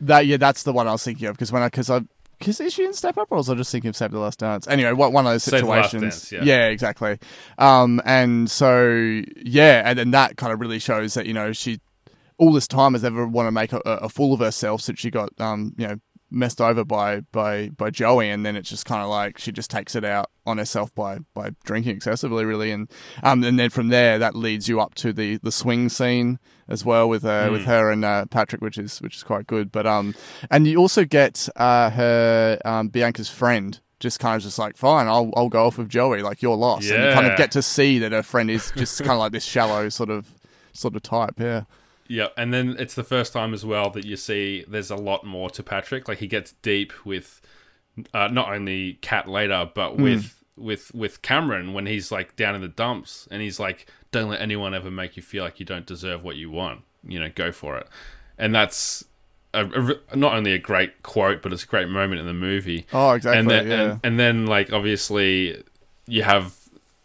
That yeah, that's the one I was thinking of because when I because I because is she in Step Up or was I just thinking of Save the Last Dance? Anyway, what one of those Save the Last situations? Dance, yeah. exactly. Um, and so yeah, and then that kind of really shows that you know she all this time has ever want to make a, a fool of herself since she got um you know messed over by by by Joey, and then it's just kind of like she just takes it out on herself by by drinking excessively, really, and um and then from there that leads you up to the the swing scene as well with uh, with her and uh, Patrick, which is which is quite good. But um and you also get uh, her um, Bianca's friend. Just kind of just like fine, I'll I'll go off with Joey. Like you're lost, and you kind of get to see that her friend is just kind of like this shallow sort of sort of type. Yeah, Yeah, and then it's the first time as well that you see there's a lot more to Patrick. Like he gets deep with uh, not only Kat later, but with with with Cameron when he's like down in the dumps, and he's like, "Don't let anyone ever make you feel like you don't deserve what you want. You know, go for it." And that's a, a not only a great quote, but it's a great moment in the movie. Oh, exactly, And then, yeah. and, and then like obviously you have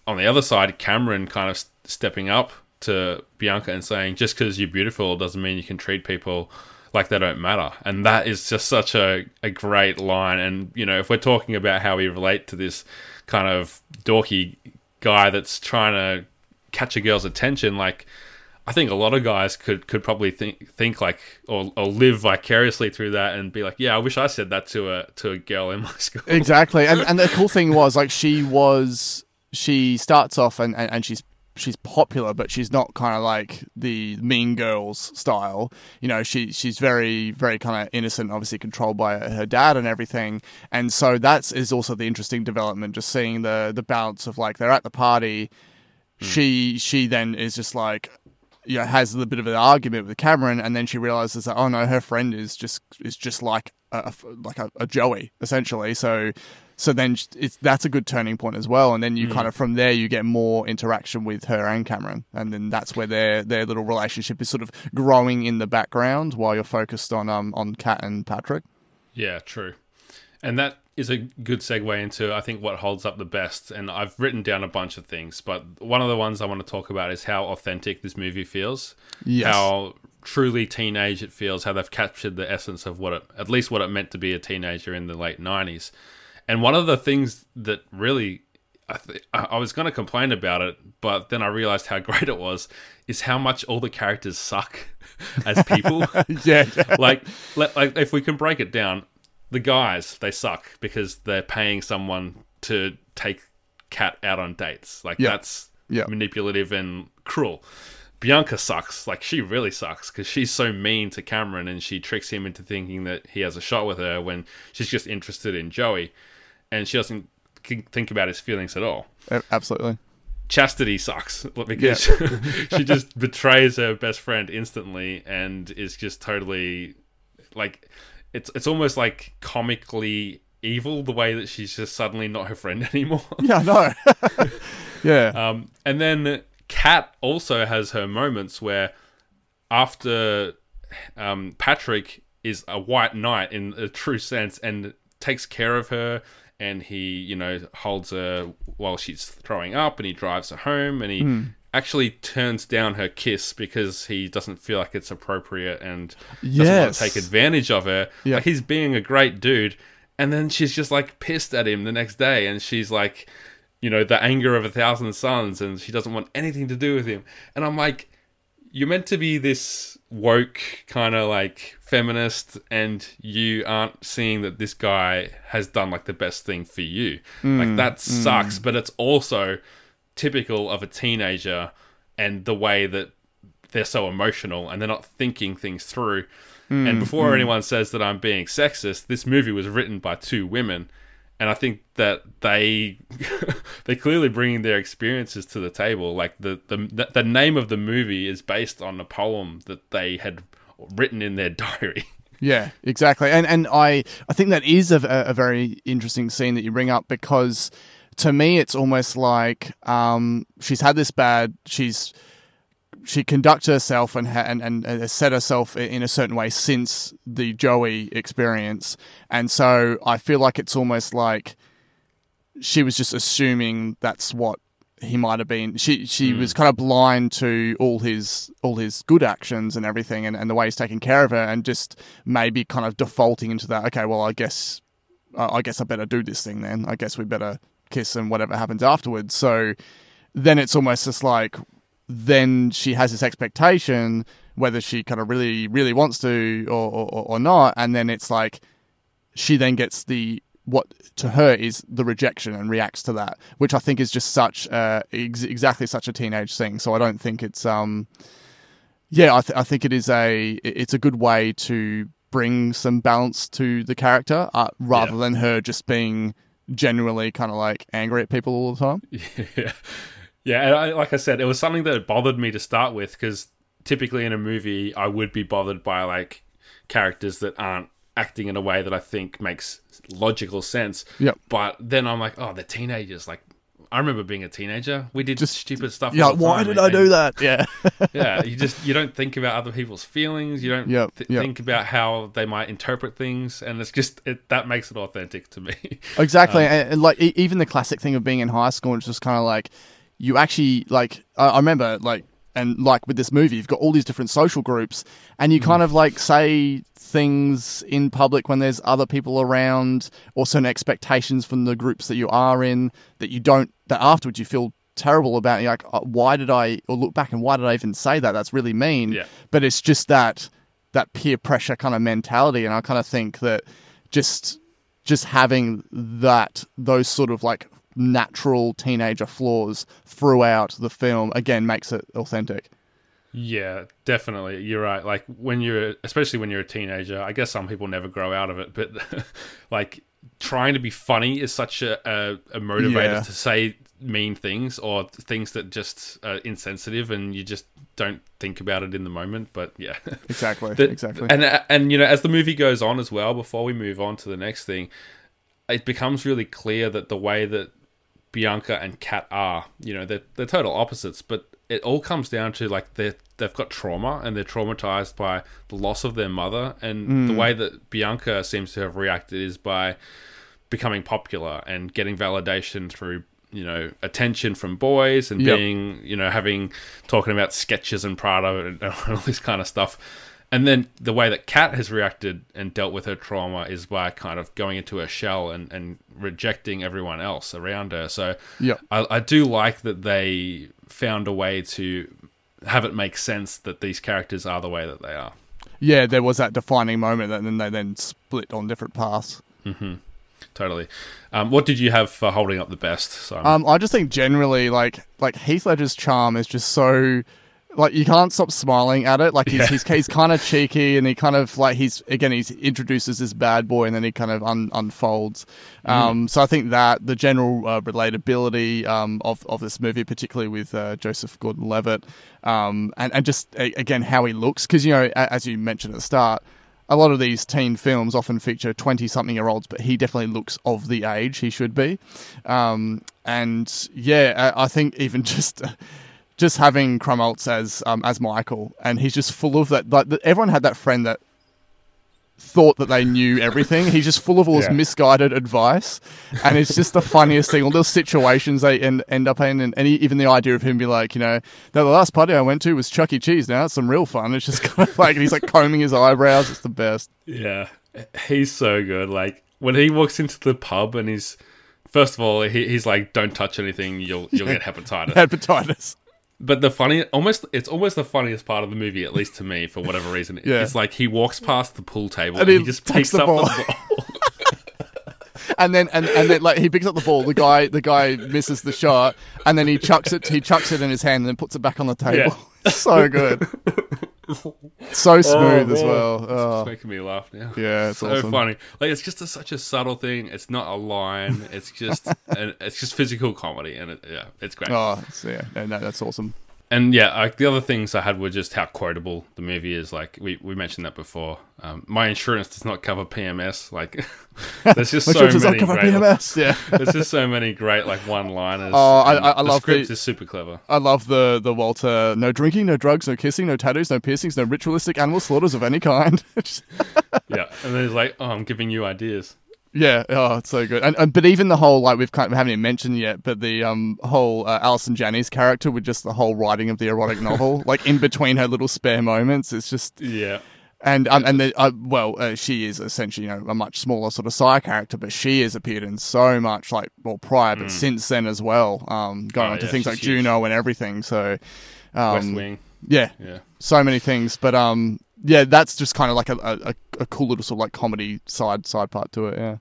on the other side Cameron kind of stepping up to Bianca and saying just because you're beautiful doesn't mean you can treat people like they don't matter. And that is just such a, a great line. And you know, if we're talking about how we relate to this kind of dorky guy that's trying to catch a girl's attention, like I think a lot of guys could could probably think think like or, or live vicariously through that and be like, yeah, I wish I said that to a to a girl in my school. exactly. And and the cool thing was like she was she starts off and and, and she's she's popular, but she's not kind of like the Mean Girls style. You know, she she's very very kind of innocent, obviously controlled by her dad and everything. And so that's is also the interesting development, just seeing the the balance of like they're at the party. Hmm. She she then is just like you know, has a bit of an argument with Cameron, and then she realizes that oh no, her friend is just is just like a, like a, a Joey essentially. So so then it's that's a good turning point as well, and then you kind of from there you get more interaction with her and Cameron, and then that's where their their little relationship is sort of growing in the background while you're focused on um on Kat and Patrick. Yeah, true. And that is a good segue into I think what holds up the best. And I've written down a bunch of things, but one of the ones I want to talk about is how authentic this movie feels. Yes. How truly teenage it feels, how they've captured the essence of what it at least what it meant to be a teenager in the late nineties. And one of the things that really I, th- I was going to complain about it, but then I realized how great it was. Is how much all the characters suck as people. yeah, like, like if we can break it down, the guys they suck because they're paying someone to take Kat out on dates. Like Yeah. that's Yeah. manipulative and cruel. Bianca sucks. Like she really sucks because she's so mean to Cameron and she tricks him into thinking that he has a shot with her when she's just interested in Joey, and she doesn't think about his feelings at all. Absolutely. Chastity sucks because she just betrays her best friend instantly and is just totally like it's it's almost like comically evil the way that she's just suddenly not her friend anymore. Yeah, no. yeah. Um, and then Kat also has her moments where after um, Patrick is a white knight in a true sense and takes care of her and he, you know, holds her while she's throwing up and he drives her home and he actually turns down her kiss because he doesn't feel like it's appropriate and doesn't want to take advantage of her. Yeah. Like he's being a great dude. And then she's just like pissed at him the next day and she's like, you know, the anger of a thousand suns and she doesn't want anything to do with him. And I'm like, you're meant to be this woke kind of like feminist and you aren't seeing that this guy has done like the best thing for you. like hmm, that hmm. sucks, but it's also typical of a teenager and the way that they're so emotional and they're not thinking things through. Hmm, and before hmm. anyone says that I'm being sexist, this movie was written by two women, and I think that they they're clearly bringing their experiences to the table. Like the the the name of the movie is based on a poem that they had written in their diary. Yeah, exactly. And and I I think that is a, a very interesting scene that you bring up because to me it's almost like um, she's had this bad she's she conducted herself and ha- and and has set herself in a certain way since the Joey experience, and so I feel like it's almost like she was just assuming that's what he might have been. She she was kind of blind to all his all his good actions and everything, and, and the way he's taking care of her, and just maybe kind of defaulting into that. Okay, well, I guess I guess I better do this thing then. I guess we better kiss and whatever happens afterwards. So then it's almost just like then she has this expectation whether she kind of really really wants to or, or, or not and then it's like she then gets the what to her is the rejection and reacts to that, which I think is just such uh, ex- exactly such a teenage thing. So I don't think it's um, yeah, I, th- I think it is a it's a good way to bring some balance to the character uh, rather Yeah. than her just being generally kind of like angry at people all the time. yeah, yeah. And I, like I said, it was something that bothered me to start with because typically in a movie, I would be bothered by like characters that aren't acting in a way that I think makes logical sense. Yep. But then I'm like, oh, they're teenagers. Like, I remember being a teenager. We did Just- stupid stuff. Yeah, why did I do that? Yeah, yeah, you just you don't think about other people's feelings. You don't Yep, th- yep. think about how they might interpret things, and it's just it, that makes it authentic to me. exactly. Um, and, and, like even the classic thing of being in high school, it's just kind of like you actually like. I, I remember like and like with this movie, you've got all these different social groups, and you mm. kind of like say things in public when there's other people around, or certain expectations from the groups that you are in that you don't. That afterwards you feel terrible about. You're like, "Oh, why did I? Or look back and why did I even say that? That's really mean. Yeah. But it's just that that peer pressure kind of mentality, and I kind of think that just just having that those sort of like natural teenager flaws throughout the film again makes it authentic. Yeah, definitely. You're right. Like when you're, especially when you're a teenager, I guess some people never grow out of it, but like trying to be funny is such a, a, a motivator Yeah. to say mean things or things that just are insensitive and you just don't think about it in the moment. But yeah. Exactly. The- exactly. And and you know, as the movie goes on as well, before we move on to the next thing, it becomes really clear that the way that Bianca and Kat are, you know, they're they're total opposites, but it all comes down to like they they've got trauma and they're traumatized by the loss of their mother, and hmm. the way that Bianca seems to have reacted is by becoming popular and getting validation through you know attention from boys and Yep. being you know having talking about Skechers and Prada and all this kind of stuff. And then the way that Kat has reacted and dealt with her trauma is by kind of going into her shell and, and rejecting everyone else around her. So yeah, I, I do like that they found a way to have it make sense that these characters are the way that they are. yeah, there was that defining moment, and then they then split on different paths. Mm-hmm. Totally. Um, what did you have for holding up the best? Um, I just think generally, like like Heath Ledger's charm is just so. Like you can't stop smiling at it. Like he's Yeah. he's, he's kind of cheeky, and he kind of like he's again he introduces this bad boy, and then he kind of un- unfolds. Um, so I think that the general uh, relatability um, of of this movie, particularly with uh, Joseph Gordon-Levitt, um, and and just a- again how he looks, because you know as you mentioned at the start, a lot of these teen films often feature 20 something year olds, but he definitely looks of the age he should be. Um, and yeah, I, I think even just. Just having Krumholtz as um, as Michael, and he's just full of that. Like everyone had that friend that thought that they knew everything. He's just full of all this Yeah. misguided advice, and it's just the funniest thing. All those situations they end, end up in, and, and he- even the idea of him be like, you know, "No, the last party I went to was Chuck E. Cheese. Now it's some real fun. It's just kind of like he's like combing his eyebrows. It's the best. Yeah, he's so good. Like when he walks into the pub and he's first of all he, he's like, "Don't touch anything, you'll you'll get hepatitis." Hepatitis. But the funny, almost it's almost the funniest part of the movie, at least to me, for whatever reason. Yeah. It's like he walks past the pool table And and, he he just picks the up ball. the ball. And then and, and then like he picks up the ball. The guy the guy misses the shot, and then he chucks it. He chucks it in his hand and then puts it back on the table. so good. So oh, smooth as well. Oh, It's making me laugh now. Yeah, it's so awesome. funny. Like it's just a, such a subtle thing. It's not a line. It's just and it's just physical comedy, and it, yeah, it's great. oh, yeah, no, no, that's awesome. And yeah, like the other things I had were just how quotable the movie is. Like we, we mentioned that before. Um, my insurance does not cover PMS. Like there's just so one does that many cover great. PMS? Yeah. There's just so many great like one-liners. Oh, I- I- I the love script the- is super clever. I love the the Walter. No drinking, no drugs, no kissing, no tattoos, no piercings, no ritualistic animal slaughters of any kind. Yeah, and then he's like, "Oh, I'm giving you ideas." Yeah, oh, it's so good. And, and but even the whole like we've kind of, haven't even mentioned yet, but the um whole uh, Allison Janney's character with just the whole writing of the erotic novel, like in between her little spare moments, it's just Yeah, and um, and the, uh, well, uh, she is essentially you know a much smaller sort of side character, but she has appeared in so much like well prior, but since then as well, um, going Mm. Oh, on to yeah, things like huge. Juno and everything. So, um, West Wing. yeah, Yeah, so many things. But um, yeah, that's just kind of like a, a, a cool little sort of like comedy side side part to it. Yeah,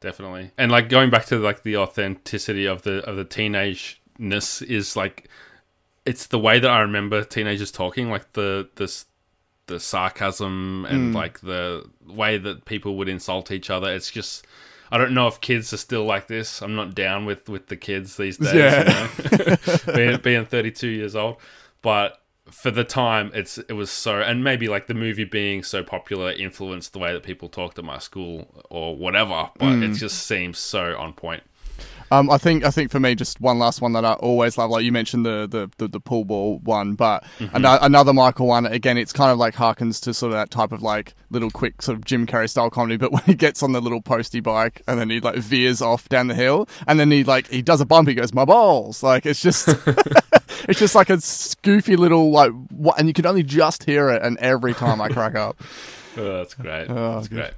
definitely. And like going back to like the authenticity of the of the teenageness is like it's the way that I remember teenagers talking, like the this the sarcasm and mm. like the way that people would insult each other. It's just I don't know if kids are still like this. I'm not down with with the kids these days. Yeah. You know? being being 32 years old, but for the time, it's it was so, and maybe like the movie being so popular influenced the way that people talked at my school or whatever. But it mm. just seems so on point. Um, I think I think for me, just one last one that I always love. Like you mentioned the the, the, the pool ball one, but Mm-hmm. ano- another Michael one. Again, it's kind of like harkens to sort of that type of like little quick sort of Jim Carrey style comedy. But when he gets on the little posty bike and then he like veers off down the hill, and then he like he does a bump, he goes my balls. Like it's just. It's just like a goofy little like, what, and you can only just hear it, and every time I crack up. Oh, that's great. Oh, that's great.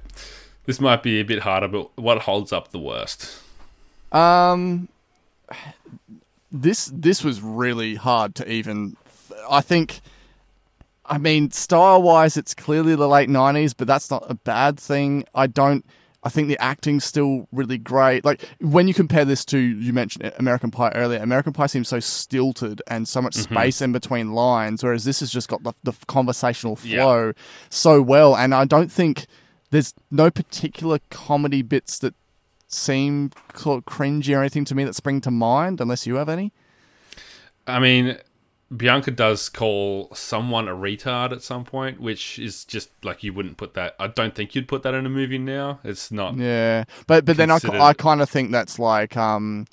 This might be a bit harder, but what holds up the worst? Um, this this was really hard to even. I think. I mean, style wise, it's clearly the late '90s, but that's not a bad thing. I don't. I think the acting's still really great. Like when you compare this to you mentioned American Pie earlier, American Pie seems so stilted and so much space in between lines, whereas this has just got the, the conversational Yeah. flow so well. And I don't think there's no particular comedy bits that seem cringy or anything to me that spring to mind, unless you have any. I mean, Bianca does call someone a retard at some point, which is just like you wouldn't put that. I don't think you'd put that in a movie now. It's not. Yeah, but but then I, I kind of think that's like um.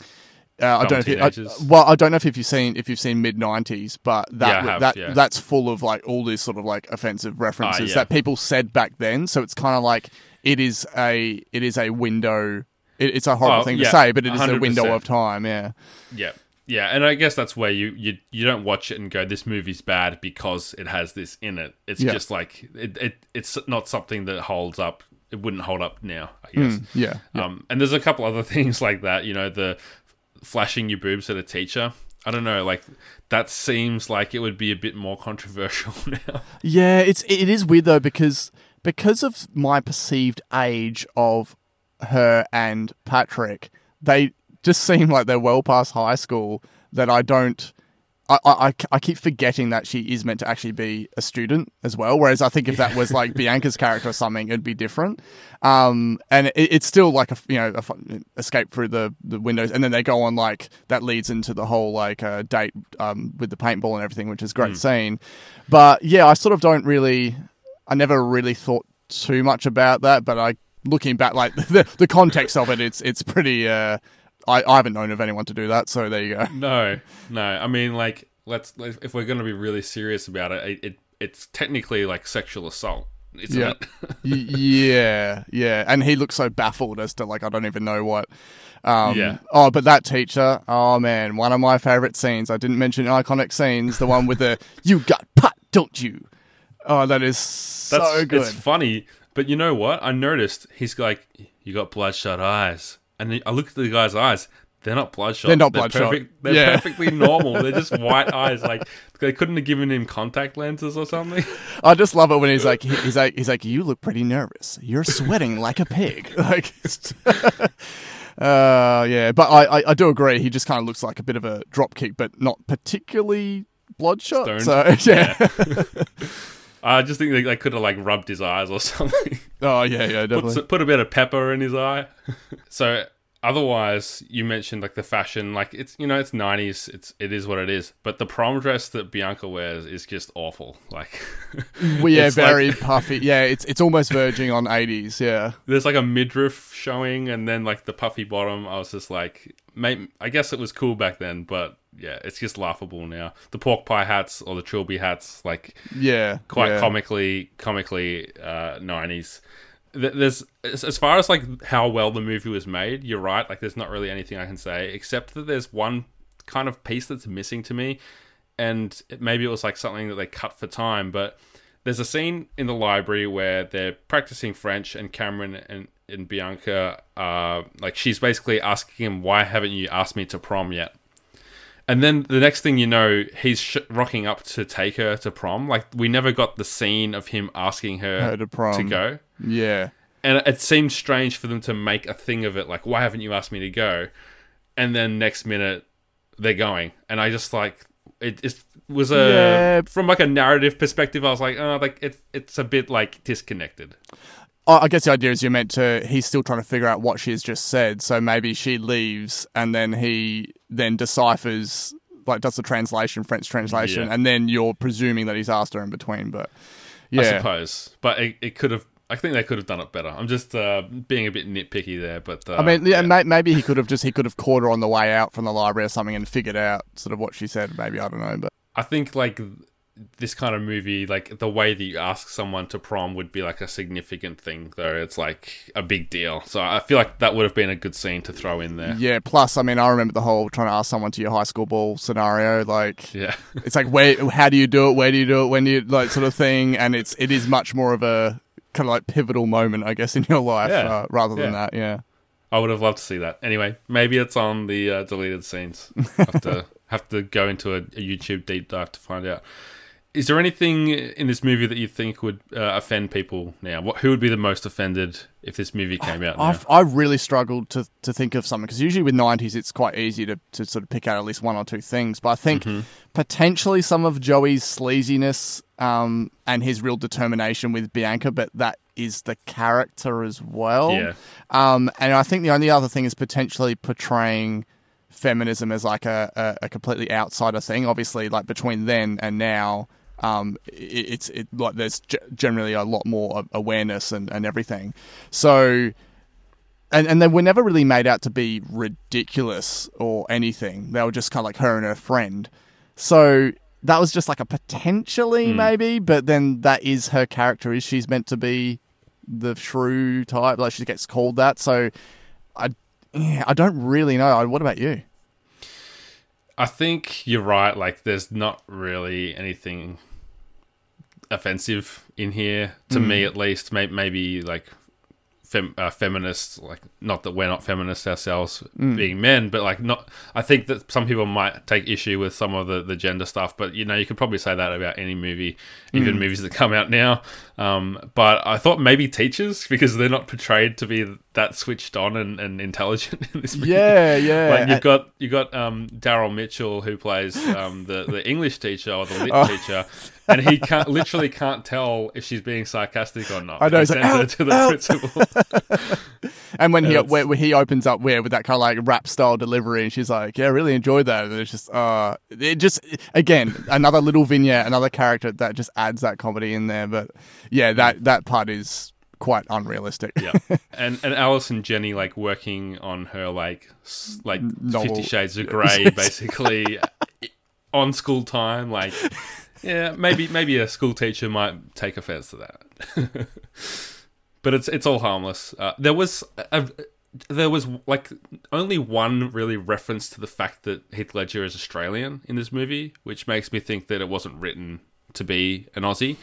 Uh, I don't know if you, I, well I don't know if you've seen if you've seen mid nineties, but that Yeah, have, that yeah. that's full of like all these sort of like offensive references yeah. that people said back then. So it's kind of like it is a it is a window. It, it's a horrible Oh, thing yeah, to say, but it is a 100%. window of time. Yeah, Yeah. Yeah, and I guess that's where you, you you don't watch it and go, "This movie's bad" because it has this in it. It's Yeah. just like it, it it's not something that holds up. It wouldn't hold up now, I guess. yeah, Um, and there's a couple other things like that. You know, the flashing your boobs at a teacher. I don't know, like that seems like it would be a bit more controversial now. Yeah, it's it is weird though because because of my perceived age of her and Patrick, they just seem like they're well past high school. That I don't. I, I, I keep forgetting that she is meant to actually be a student as well. Whereas I think if that was like Bianca's character or something, it'd be different. Um, and it, it's still like a you know a escape through the, the windows, and then they go on like that leads into the whole like uh, date um, with the paintball and everything, which is a great scene. But yeah, I sort of don't really. I never really thought too much about that, but I looking back like the the context of it, it's it's pretty. Uh, I, I haven't known of anyone to do that, so there you go. No, no. I mean, like, let's, if we're going to be really serious about it, it, it it's technically like sexual assault, Yeah. yeah, yeah, and he looks so baffled as to like I don't even know what. Um, Yeah. Oh, but that teacher, oh man, one of my favorite scenes. I didn't mention iconic scenes. The one with the "You got pot, don't you?" Oh, that is so That's good. It's funny, but you know what? I noticed he's like, "You got bloodshot eyes," and I look at the guy's eyes. They're not bloodshot. They're not bloodshot. Perfect, they're Yeah. perfectly normal. They're just white eyes. Like they couldn't have given him contact lenses or something. I just love it when he's like, he's like, he's like, you look pretty nervous. You're sweating like a pig. Like, uh, yeah. But I, I, I do agree. He just kind of looks like a bit of a dropkick, but not particularly bloodshot. Stoned. So yeah. I just think they, they could have like rubbed his eyes or something. oh yeah, yeah, put, definitely. s- put a bit of pepper in his eye. so otherwise, you mentioned like the fashion, like it's you know it's nineties, it's it is what it is. But the prom dress that Bianca wears is just awful. Like Well, yeah, it's like- very puffy. Yeah, it's it's almost verging on eighties. Yeah. there's like a midriff showing, and then like the puffy bottom. I was just like, I guess it was cool back then, but yeah, it's just laughable now. The pork pie hats or the trilby hats, like Yeah. quite yeah. comically comically uh 90s Th- there's as as far as like how well the movie was made you're right like there's not really anything i can say except that there's one kind of piece that's missing to me and maybe it was like something that they cut for time but there's a scene in the library where they're practicing french and cameron and, and bianca uh like she's basically asking him why haven't you asked me to prom yet And then the next thing you know, he's sh- rocking up to take her to prom. Like we never got the scene of him asking her, Her to prom. go. Yeah. And it seemed strange for them to make a thing of it. Like, why haven't you asked me to go? And then next minute, they're going, and I just like it. It was a Yeah. from like a narrative perspective. I was like, oh, like it, it's a bit like disconnected. I I guess the idea is you're meant to. He's still trying to figure out what she's just said, so maybe she leaves, and then he then deciphers, like does the translation, French translation, Yeah. and then you're presuming that he's asked her in between. But I suppose, but it, it could have. I think they could have done it better. I'm just uh, being a bit nitpicky there, but uh, I mean, yeah, May, maybe he could have just he could have caught her on the way out from the library or something and figured out sort of what she said. Maybe I don't know, but I think like this kind of movie, like the way that you ask someone to prom would be like a significant thing, though. It's like a big deal. So I feel like that would have been a good scene to throw in there. yeah. Plus, I mean, I remember the whole trying to ask someone to your high school ball scenario. Like, Yeah. it's like where, how do you do it? Where do you do it? When do you like sort of thing? And it's it is much more of a kind of like pivotal moment, I guess, in your life Yeah. uh, rather than Yeah. that. Yeah. I would have loved to see that. Anyway, maybe it's on the uh, deleted scenes. have to have to go into a, a YouTube deep dive to find out. Is there anything in this movie that you think would uh, offend people now? What who would be the most offended if this movie came out now? I've I really struggled to, to think of something because usually with nineties it's quite easy to, to sort of pick out at least one or two things. But I think Mm-hmm. potentially some of Joey's sleaziness um, and his real determination with Bianca, but that is the character as well. Yeah. Um, and I think the only other thing is potentially portraying feminism as like a, a, a completely outsider thing. Obviously, like between then and now, um, it, it's it like there's g- generally a lot more awareness and, and everything. So, and and they were never really made out to be ridiculous or anything. They were just kind of like her and her friend. So that was just like a potentially maybe, but then that is her character. Is she's meant to be the shrew type? Like she gets called that. So I, yeah, I don't really know. What about you? I think you're right. Like, there's not really anything offensive in here to me, at least. Maybe, maybe like fem- uh, feminists, like not that we're not feminists ourselves, being men, but like not. I think that some people might take issue with some of the the gender stuff, but you know, you could probably say that about any movie, even movies that come out now. Um, but I thought maybe teachers because they're not portrayed to be that switched on and, and intelligent in this movie. Yeah, yeah. Like you've got you got um, Daryl Mitchell who plays um, the the English teacher or the lit Oh. teacher, and he can't literally can't tell if she's being sarcastic or not. I know, He he's like, sends her to the ow." principal. And when he Yeah, it's- where, where he opens up where with that kind of like rap style delivery, and she's like, "Yeah, I really enjoyed that." And it's just, uh, it just again another little vignette, another character that just adds that comedy in there. But yeah, that that part is quite unrealistic. yeah, and and Allison Janney like working on her like s- like Novel. Fifty Shades of Grey, basically on school time. Like, yeah, maybe maybe a school teacher might take offense to that. but it's it's all harmless. Uh, there was a, there was like only one really reference to the fact that Heath Ledger is Australian in this movie, which makes me think that it wasn't written to be an Aussie.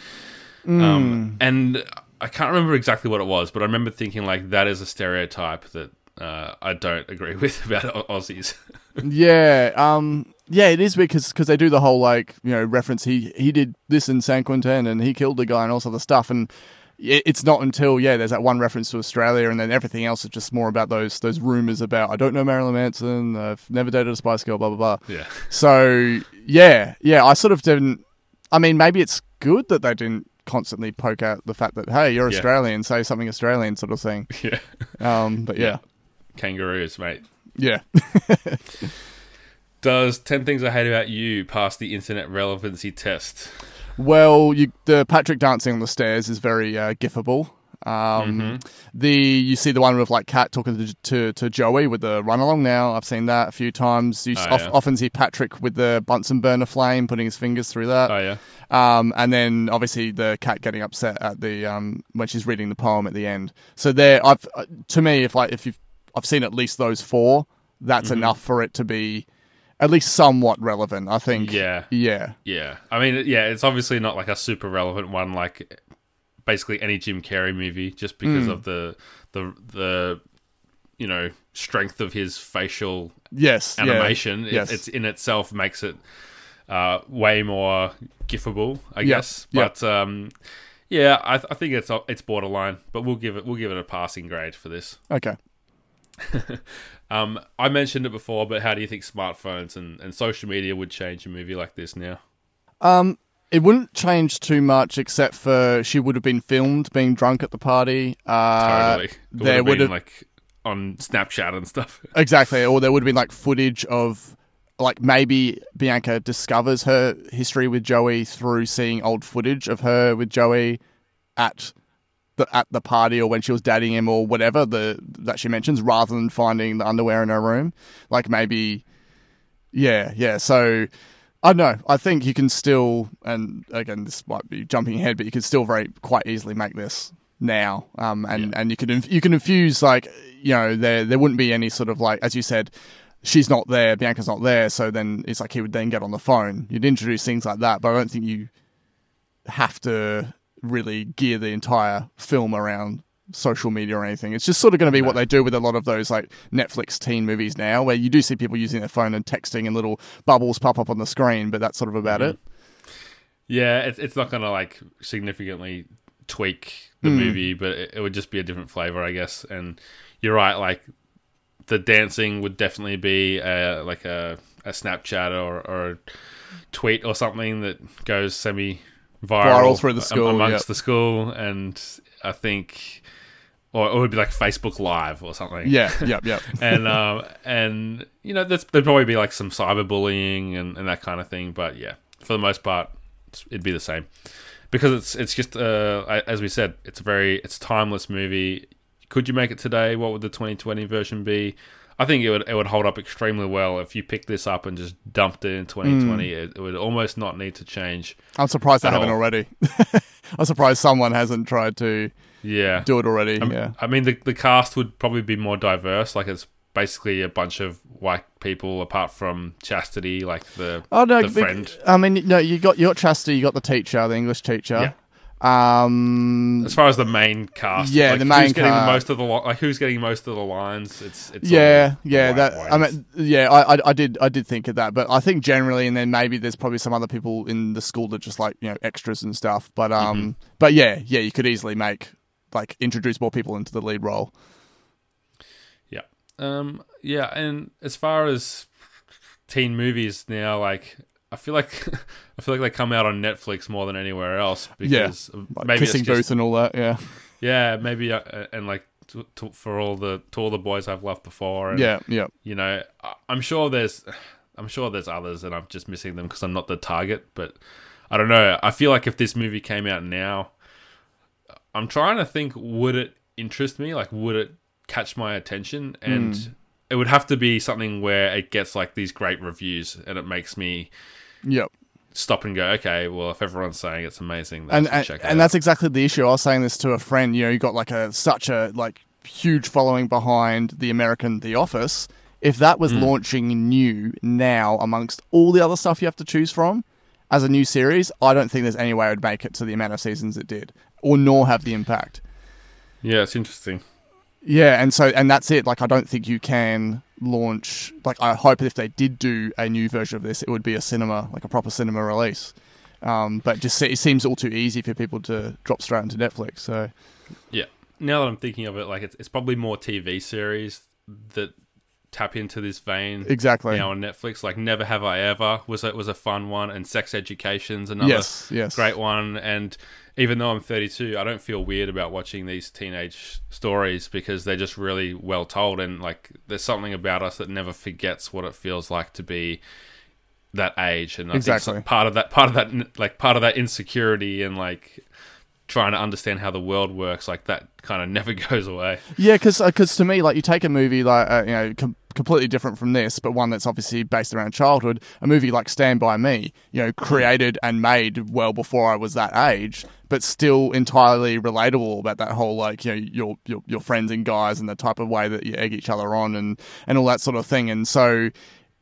Um, and I can't remember exactly what it was, but I remember thinking like that is a stereotype that uh, I don't agree with about Aussies. yeah, um, yeah, it is because because they do the whole like you know reference. He he did this in San Quentin and he killed the guy and all sort of stuff. And it- it's not until yeah, there's that one reference to Australia, and then everything else is just more about those those rumors about I don't know Marilyn Manson. I've never dated a Spice Girl. Blah blah blah. yeah, So yeah, yeah, I sort of didn't. I mean, maybe it's good that they didn't constantly poke out the fact that hey, you're Yeah. Australian, say something Australian, sort of thing. yeah, Um, but yeah, kangaroos, mate. yeah. Does 10 Things I Hate About You pass the internet relevancy test? Well, you, the Patrick dancing on the stairs is very uh, gifable. Um, Mm-hmm. The you see the one with like Kat talking to, to to Joey with the run along. Now I've seen that a few times. You Oh, of- yeah. often see Patrick with the Bunsen burner flame, putting his fingers through that. Oh, yeah. Um, and then obviously the Kat getting upset at the um, when she's reading the poem at the end. So there, I've uh, to me, if like if you've I've seen at least those four, that's Mm-hmm. enough for it to be at least somewhat relevant. I think. Yeah. Yeah. Yeah. I mean, yeah, it's obviously not like a super relevant one, like basically any Jim Carrey movie, just because of the, the, the, you know strength of his facial Yes, yeah. animation. It- Yes. it's in itself makes it uh, way more gifable, I Yep, guess. yep. But um, yeah, I, I think it's it's borderline, but we'll give it we'll give it a passing grade for this. Okay. Um, I mentioned it before, but how do you think smartphones and, and social media would change a movie like this now? Um, it wouldn't change too much, except for she would have been filmed being drunk at the party. Uh, Totally, it would there have would been have like on Snapchat and stuff. exactly, or there would have been like footage of. Like maybe Bianca discovers her history with Joey through seeing old footage of her with Joey at the at the party or when she was dating him or whatever the that she mentions, rather than finding the underwear in her room. Like maybe, yeah, yeah. So I don't know. I think you can still, and again, this might be jumping ahead, but you can still very quite easily make this now. Um, and and you can inf- you can infuse like you know there there wouldn't be any sort of like as you said. She's not there. Bianca's not there. So then it's like he would then get on the phone. You'd introduce things like that, but I don't think you have to really gear the entire film around social media or anything. It's just sort of going to be what they do with a lot of those like Netflix teen movies now, where you do see people using their phone and texting and little bubbles pop up on the screen, but that's sort of about it. Yeah, it's it's not gonna like significantly tweak the Hmm. movie, but it, it would just be a different flavor, I guess. And you're right, like the dancing would definitely be uh, like a a Snapchat or, or a tweet or something that goes semi viral Viral through the school, amongst yep. the school, and I think. Or it would be like Facebook Live or something Yeah, yep, yep. and um, and you know, there'd probably be like some cyberbullying and, and that kind of thing. But yeah, for the most part, it'd be the same because it's it's just uh, as we said, it's a very it's a timeless movie. Could you make it today? What would the 2020 version be? I think it would it would hold up extremely well if you picked this up and just dumped it in 2020. Hmm. It, it would almost not need to change. I'm surprised they At haven't all. already. I'm surprised someone hasn't tried to Yeah, do it already. I, yeah. I mean, the the cast would probably be more diverse. Like it's basically a bunch of white people, apart from Chastity, like the Oh no, the friend. I mean, no, you got you got Chastity, you got the teacher, the English teacher. Um, As far as the main cast, Yeah, like, the main who's getting cast. most of the li- like who's getting most of the lines. It's it's yeah, all yeah. That I mean, yeah. I, I I did I did think of that, but I think generally, and then maybe there's probably some other people in the school that just like you know extras and stuff. But um, Mm-hmm. but yeah, yeah. You could easily make like introduce more people into the lead role. yeah, um, yeah. And as far as teen movies now, like I feel like I feel like they come out on Netflix more than anywhere else because Like maybe kissing just- booth and all that. Yeah, yeah, maybe uh, and like to, to, for all the to all the boys I've loved before. And, yeah, yeah. you know, I- I'm sure there's, I'm sure there's others, and I'm just missing them because I'm not the target. But I don't know. I feel like if this movie came out now, I'm trying to think: would it interest me? Like, would it catch my attention? And it would have to be something where it gets like these great reviews, and it makes me Yep. stop and go, okay, well, if everyone's saying it's amazing, then and and, check and out. that's exactly the issue. I was saying this to a friend. You know, you got like a such a like huge following behind the American The Office. If that was hmm. launching new now amongst all the other stuff you have to choose from as a new series, I don't think there's any way it would make it to the amount of seasons it did, or nor have the impact. yeah, it's interesting. Yeah, and so and that's it. Like I don't think you can launch like I hope if they did do a new version of this, it would be a cinema, like a proper cinema release. Um, but just it seems all too easy for people to drop straight into Netflix. So Yeah. Now that I'm thinking of it, like it's, it's probably more TV series that tap into this vein. exactly. Now on Netflix, like Never Have I Ever was a, was a fun one, and Sex Education's another yes, yes, great one. And even though I'm 32, I don't feel weird about watching these teenage stories because they're just really well told. And like, there's something about us that never forgets what it feels like to be that age. And I Exactly. so- part of that, part of that, like part of that insecurity and like trying to understand how the world works, like that kind of never goes away. Yeah, because to me, like you take a movie like uh, you know com- completely different from this, but one that's obviously based around childhood. A movie like Stand by Me, you know, created and made well before I was that age, but still entirely relatable about that whole like you know your your your friends and guys and the type of way that you egg each other on and and all that sort of thing. And so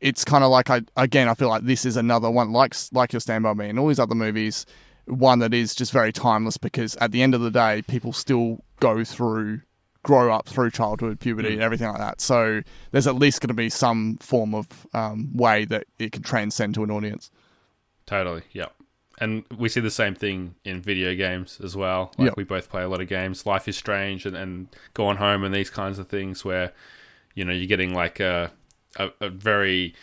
it's kind of like I again I feel like this is another one like like your Stand by Me and all these other movies. One that is just very timeless because at the end of the day, people still go through grow up through childhood, puberty, and everything like that. So there's at least going to be some form of um, way that it can transcend to an audience. Totally. yeah. And we see the same thing in video games as well. Like Yep. we both play a lot of games. Life is Strange and, and Gone Home and these kinds of things where, you know, you're getting like a a, a very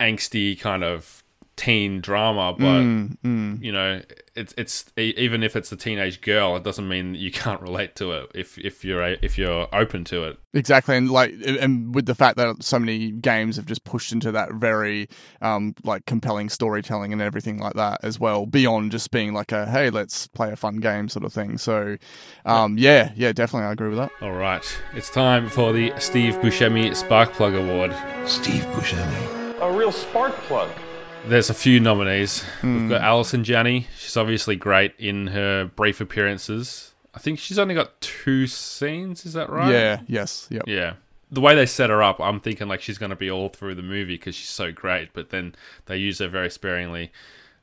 angsty kind of teen drama, but Mm, you know, it's it's e- even if it's a teenage girl, it doesn't mean you can't relate to it if if you're a, if you're open to it. Exactly, and like, and with the fact that so many games have just pushed into that very, um, like compelling storytelling and everything like that as well, beyond just being like a hey, let's play a fun game sort of thing. So, um, yeah, yeah, definitely, I agree with that. All right, it's time for the Steve Buscemi Spark Plug Award. Steve Buscemi. A real spark plug. There's a few nominees. We've hmm. got Allison Janney. She's obviously great in her brief appearances. I think she's only got two scenes. Is that right? Yeah, yes, yep. Yeah. The way they set her up, I'm thinking like she's going to be all through the movie because she's so great. But then they use her very sparingly.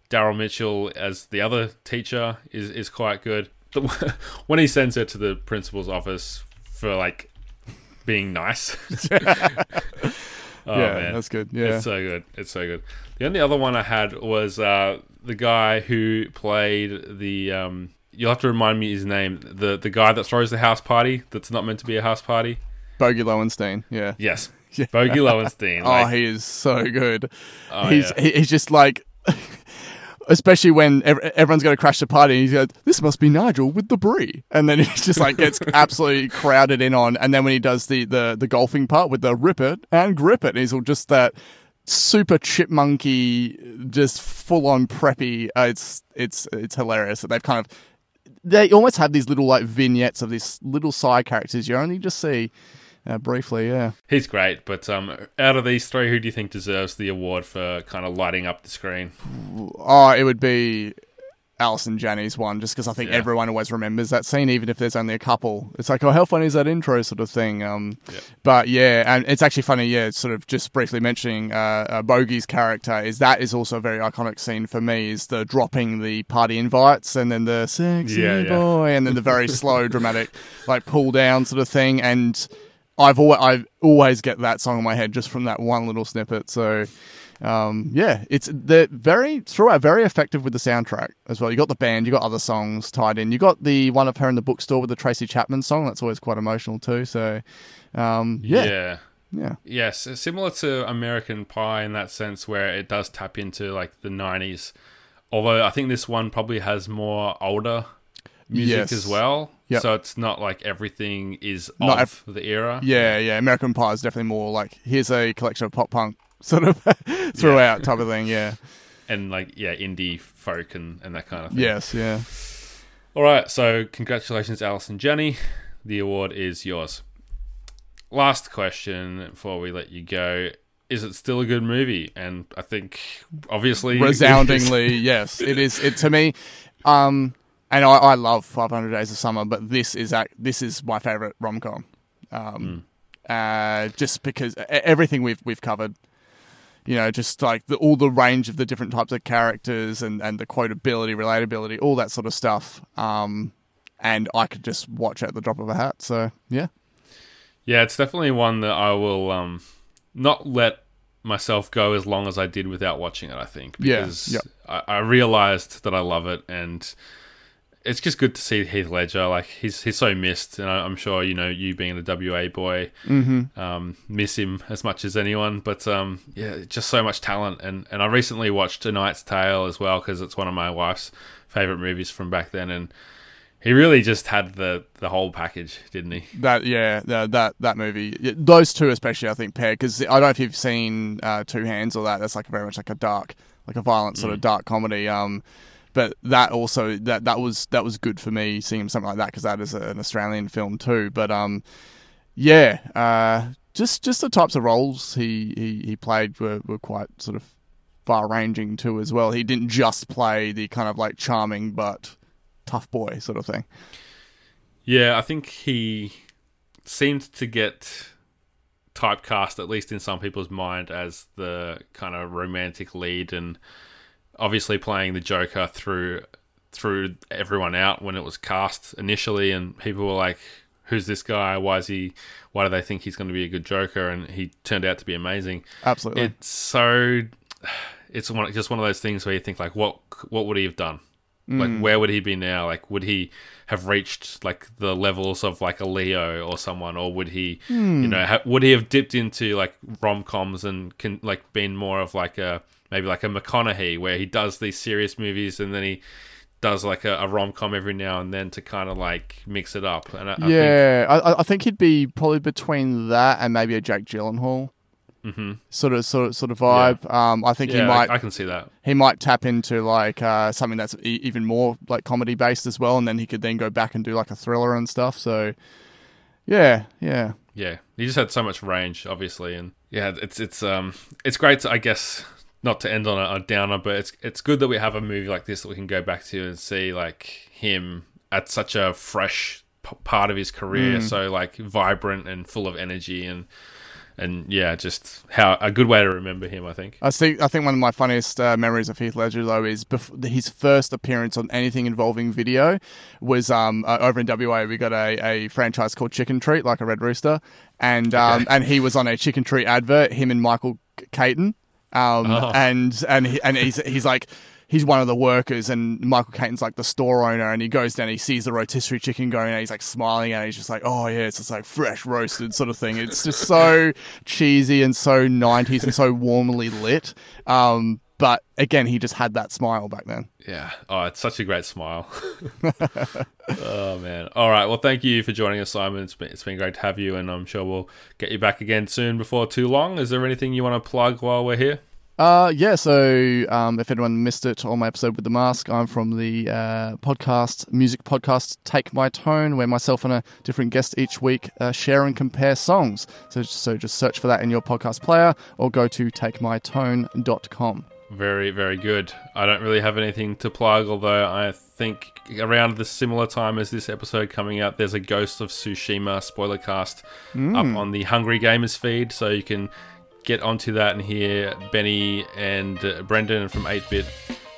Daryl Mitchell as the other teacher is is quite good. The, when he sends her to the principal's office for like being nice. Oh, yeah, man. that's good. Yeah, It's so good. It's so good. The only other one I had was uh, the guy who played the. Um, you'll have to remind me his name. The the guy that throws the house party. That's not meant to be a house party. Bogey Lowenstein. Yeah. Yes, Yeah. Bogey Lowenstein. Oh, Like, he is so good. Oh, he's yeah. he, he's just like, especially when ev- everyone's going to crash the party. He's like, "This must be Nigel with the brie," and then he just like gets absolutely crowded in on. And then when he does the the the golfing part with the rip it and grip it, he's all just that super chipmunky, just full on preppy. Uh, it's it's it's hilarious that they've kind of. They almost have these little like vignettes of these little side characters you only just see uh, briefly. Yeah. he's great. But um, out of these three, who do you think deserves the award for kind of lighting up the screen? Oh, it would be Allison Janney's one, just because I think Yeah. everyone always remembers that scene, even if there's only a couple. It's like, oh, how funny is that intro sort of thing? Um, Yeah. But yeah, and it's actually funny. Yeah, sort of just briefly mentioning uh, uh, Bogey's character is that is also a very iconic scene for me. Is the dropping the party invites and then the sexy Yeah, yeah. boy, and then the very slow, dramatic like pull down sort of thing. And I've always I always get that song in my head just from that one little snippet. So um, yeah, it's they're very throughout very effective with the soundtrack as well. You got the band, you got other songs tied in. You got the one of her in the bookstore with the Tracy Chapman song. That's always quite emotional too. So um, yeah, yeah. yeah, Yes, it's similar to American Pie in that sense, where it does tap into like the '90s. Although I think this one probably has more older music Yes. as well, Yep. so it's not like everything is Not of the era. yeah, yeah. American Pie is definitely more like here's a collection of pop punk sort of throughout type of thing. Yeah, and like yeah, indie folk and, and that kind of thing. yes, yeah. All right, so congratulations, Allison Janney. The award is yours. Last question before we let you go: Is it still a good movie? And I think obviously resoundingly yes it is it to me um and I, I love 500 days of summer but this is this is my favorite rom-com um uh just because everything we've we've covered you know just like the, all the range of the different types of characters and and the quotability relatability all that sort of stuff um and I could just watch at the drop of a hat so yeah Yeah, it's definitely one that I will um, not let myself go as long as I did without watching it. I think Yeah, because yep. I, I realized that I love it, and it's just good to see Heath Ledger. Like he's he's so missed, and I, I'm sure you know you being a WA boy, Mm-hmm. um, miss him as much as anyone. But um, yeah, just so much talent, and and I recently watched A Knight's Tale as well because it's one of my wife's favorite movies from back then, and. He really just had the, the whole package, didn't he? That yeah, that that, that movie. Those two especially, I think, pair because I don't know if you've seen uh, Two Hands or that. That's like very much like a dark, like a violent sort of dark comedy. Um, but that also that that was that was good for me seeing something like that because that is an Australian film too. But um, yeah, uh, just just the types of roles he he, he played were, were quite sort of far ranging too as well. He didn't just play the kind of like charming but tough boy sort of thing. Yeah, I think he seemed to get typecast, at least in some people's mind, as the kind of romantic lead, and obviously playing the Joker through threw everyone out when it was cast initially, and people were like, who's this guy? Why is he? Why do they think he's going to be a good Joker? And he turned out to be amazing. Absolutely. It's so. It's one, just one of those things where you think like, what what would he have done? Like, mm. where would he be now? Like, would he have reached like the levels of like a Leo or someone, or would he, you hmm. know, ha- would he have dipped into like rom coms and can like been more of like a maybe like a McConaughey where he does these serious movies and then he does like a, a rom com every now and then to kind of like mix it up. And I, I think, yeah, I, I think he'd be probably between that and maybe a Jake Gyllenhaal sort of sort of sort of vibe. Um, I think yeah, he might I, I can see that. he might tap into like uh, something that's e- even more like comedy based as well, and then he could then go back and do like a thriller and stuff. So, yeah, yeah, Yeah, he just had so much range, obviously, and yeah, it's it's um it's great. To, I guess not to end on a, a downer, but it's it's good that we have a movie like this that we can go back to and see like him at such a fresh p- part of his career, so like vibrant and full of energy and and yeah, just how a good way to remember him. I think. I think I think one of my funniest uh, memories of Heath Ledger though is bef- his first appearance on anything involving video was um, uh, over in WA. We got a, a franchise called Chicken Treat, like a Red Rooster, and um, and he was on a Chicken Treat advert. Him and Michael Caton, um, and and he, and he's he's like. He's one of the workers, and Michael Caton's like the store owner, and he goes down, he sees the rotisserie chicken going, and he's like smiling, and he's just like, "Oh yeah, it's just like fresh roasted sort of thing." It's just so cheesy and so '90s and so warmly lit. Um, but again, he just had that smile back then. Yeah. Oh, it's such a great smile. oh man. All right. Well, thank you for joining us, Simon. It's been it's been great to have you, and I'm sure we'll get you back again soon before too long. Is there anything you want to plug while we're here? Uh, yeah, so um, if anyone missed it on my episode with the mask, I'm from the uh, podcast, music podcast Take My Tone, where myself and a different guest each week uh, share and compare songs. So, so just search for that in your podcast player or go to takemytone.com. Very, very good. I don't really have anything to plug, although I think around the similar time as this episode coming out, there's a Ghost of Tsushima spoiler cast up on the Hungry Gamers feed, so you can get onto that and hear Benny and uh, Brendan from 8-Bit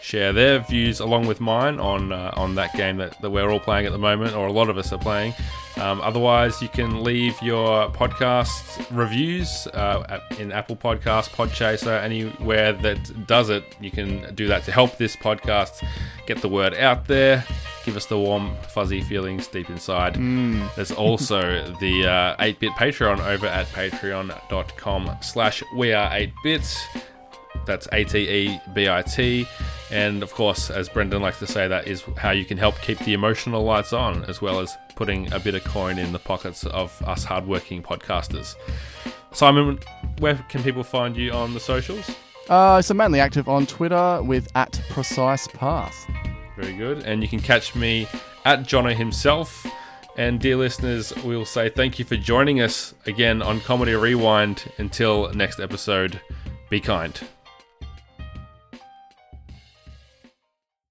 share their views along with mine on uh, on that game that, that we're all playing at the moment, or a lot of us are playing. Um, otherwise, you can leave your podcast reviews uh, in Apple Podcasts, Podchaser, anywhere that does it. You can do that to help this podcast get the word out there. Give us the warm, fuzzy feelings deep inside. There's also the uh, 8-Bit Patreon over at patreon.com slash we are 8-Bit. That's A T E B I T. And of course, as Brendan likes to say, that is how you can help keep the emotional lights on, as well as putting a bit of coin in the pockets of us hardworking podcasters. Simon, where can people find you on the socials? Uh, so mainly active on Twitter with at Precise Path. Very good. And you can catch me at Jono himself. And dear listeners, we'll say thank you for joining us again on Comedy Rewind. Until next episode, be kind.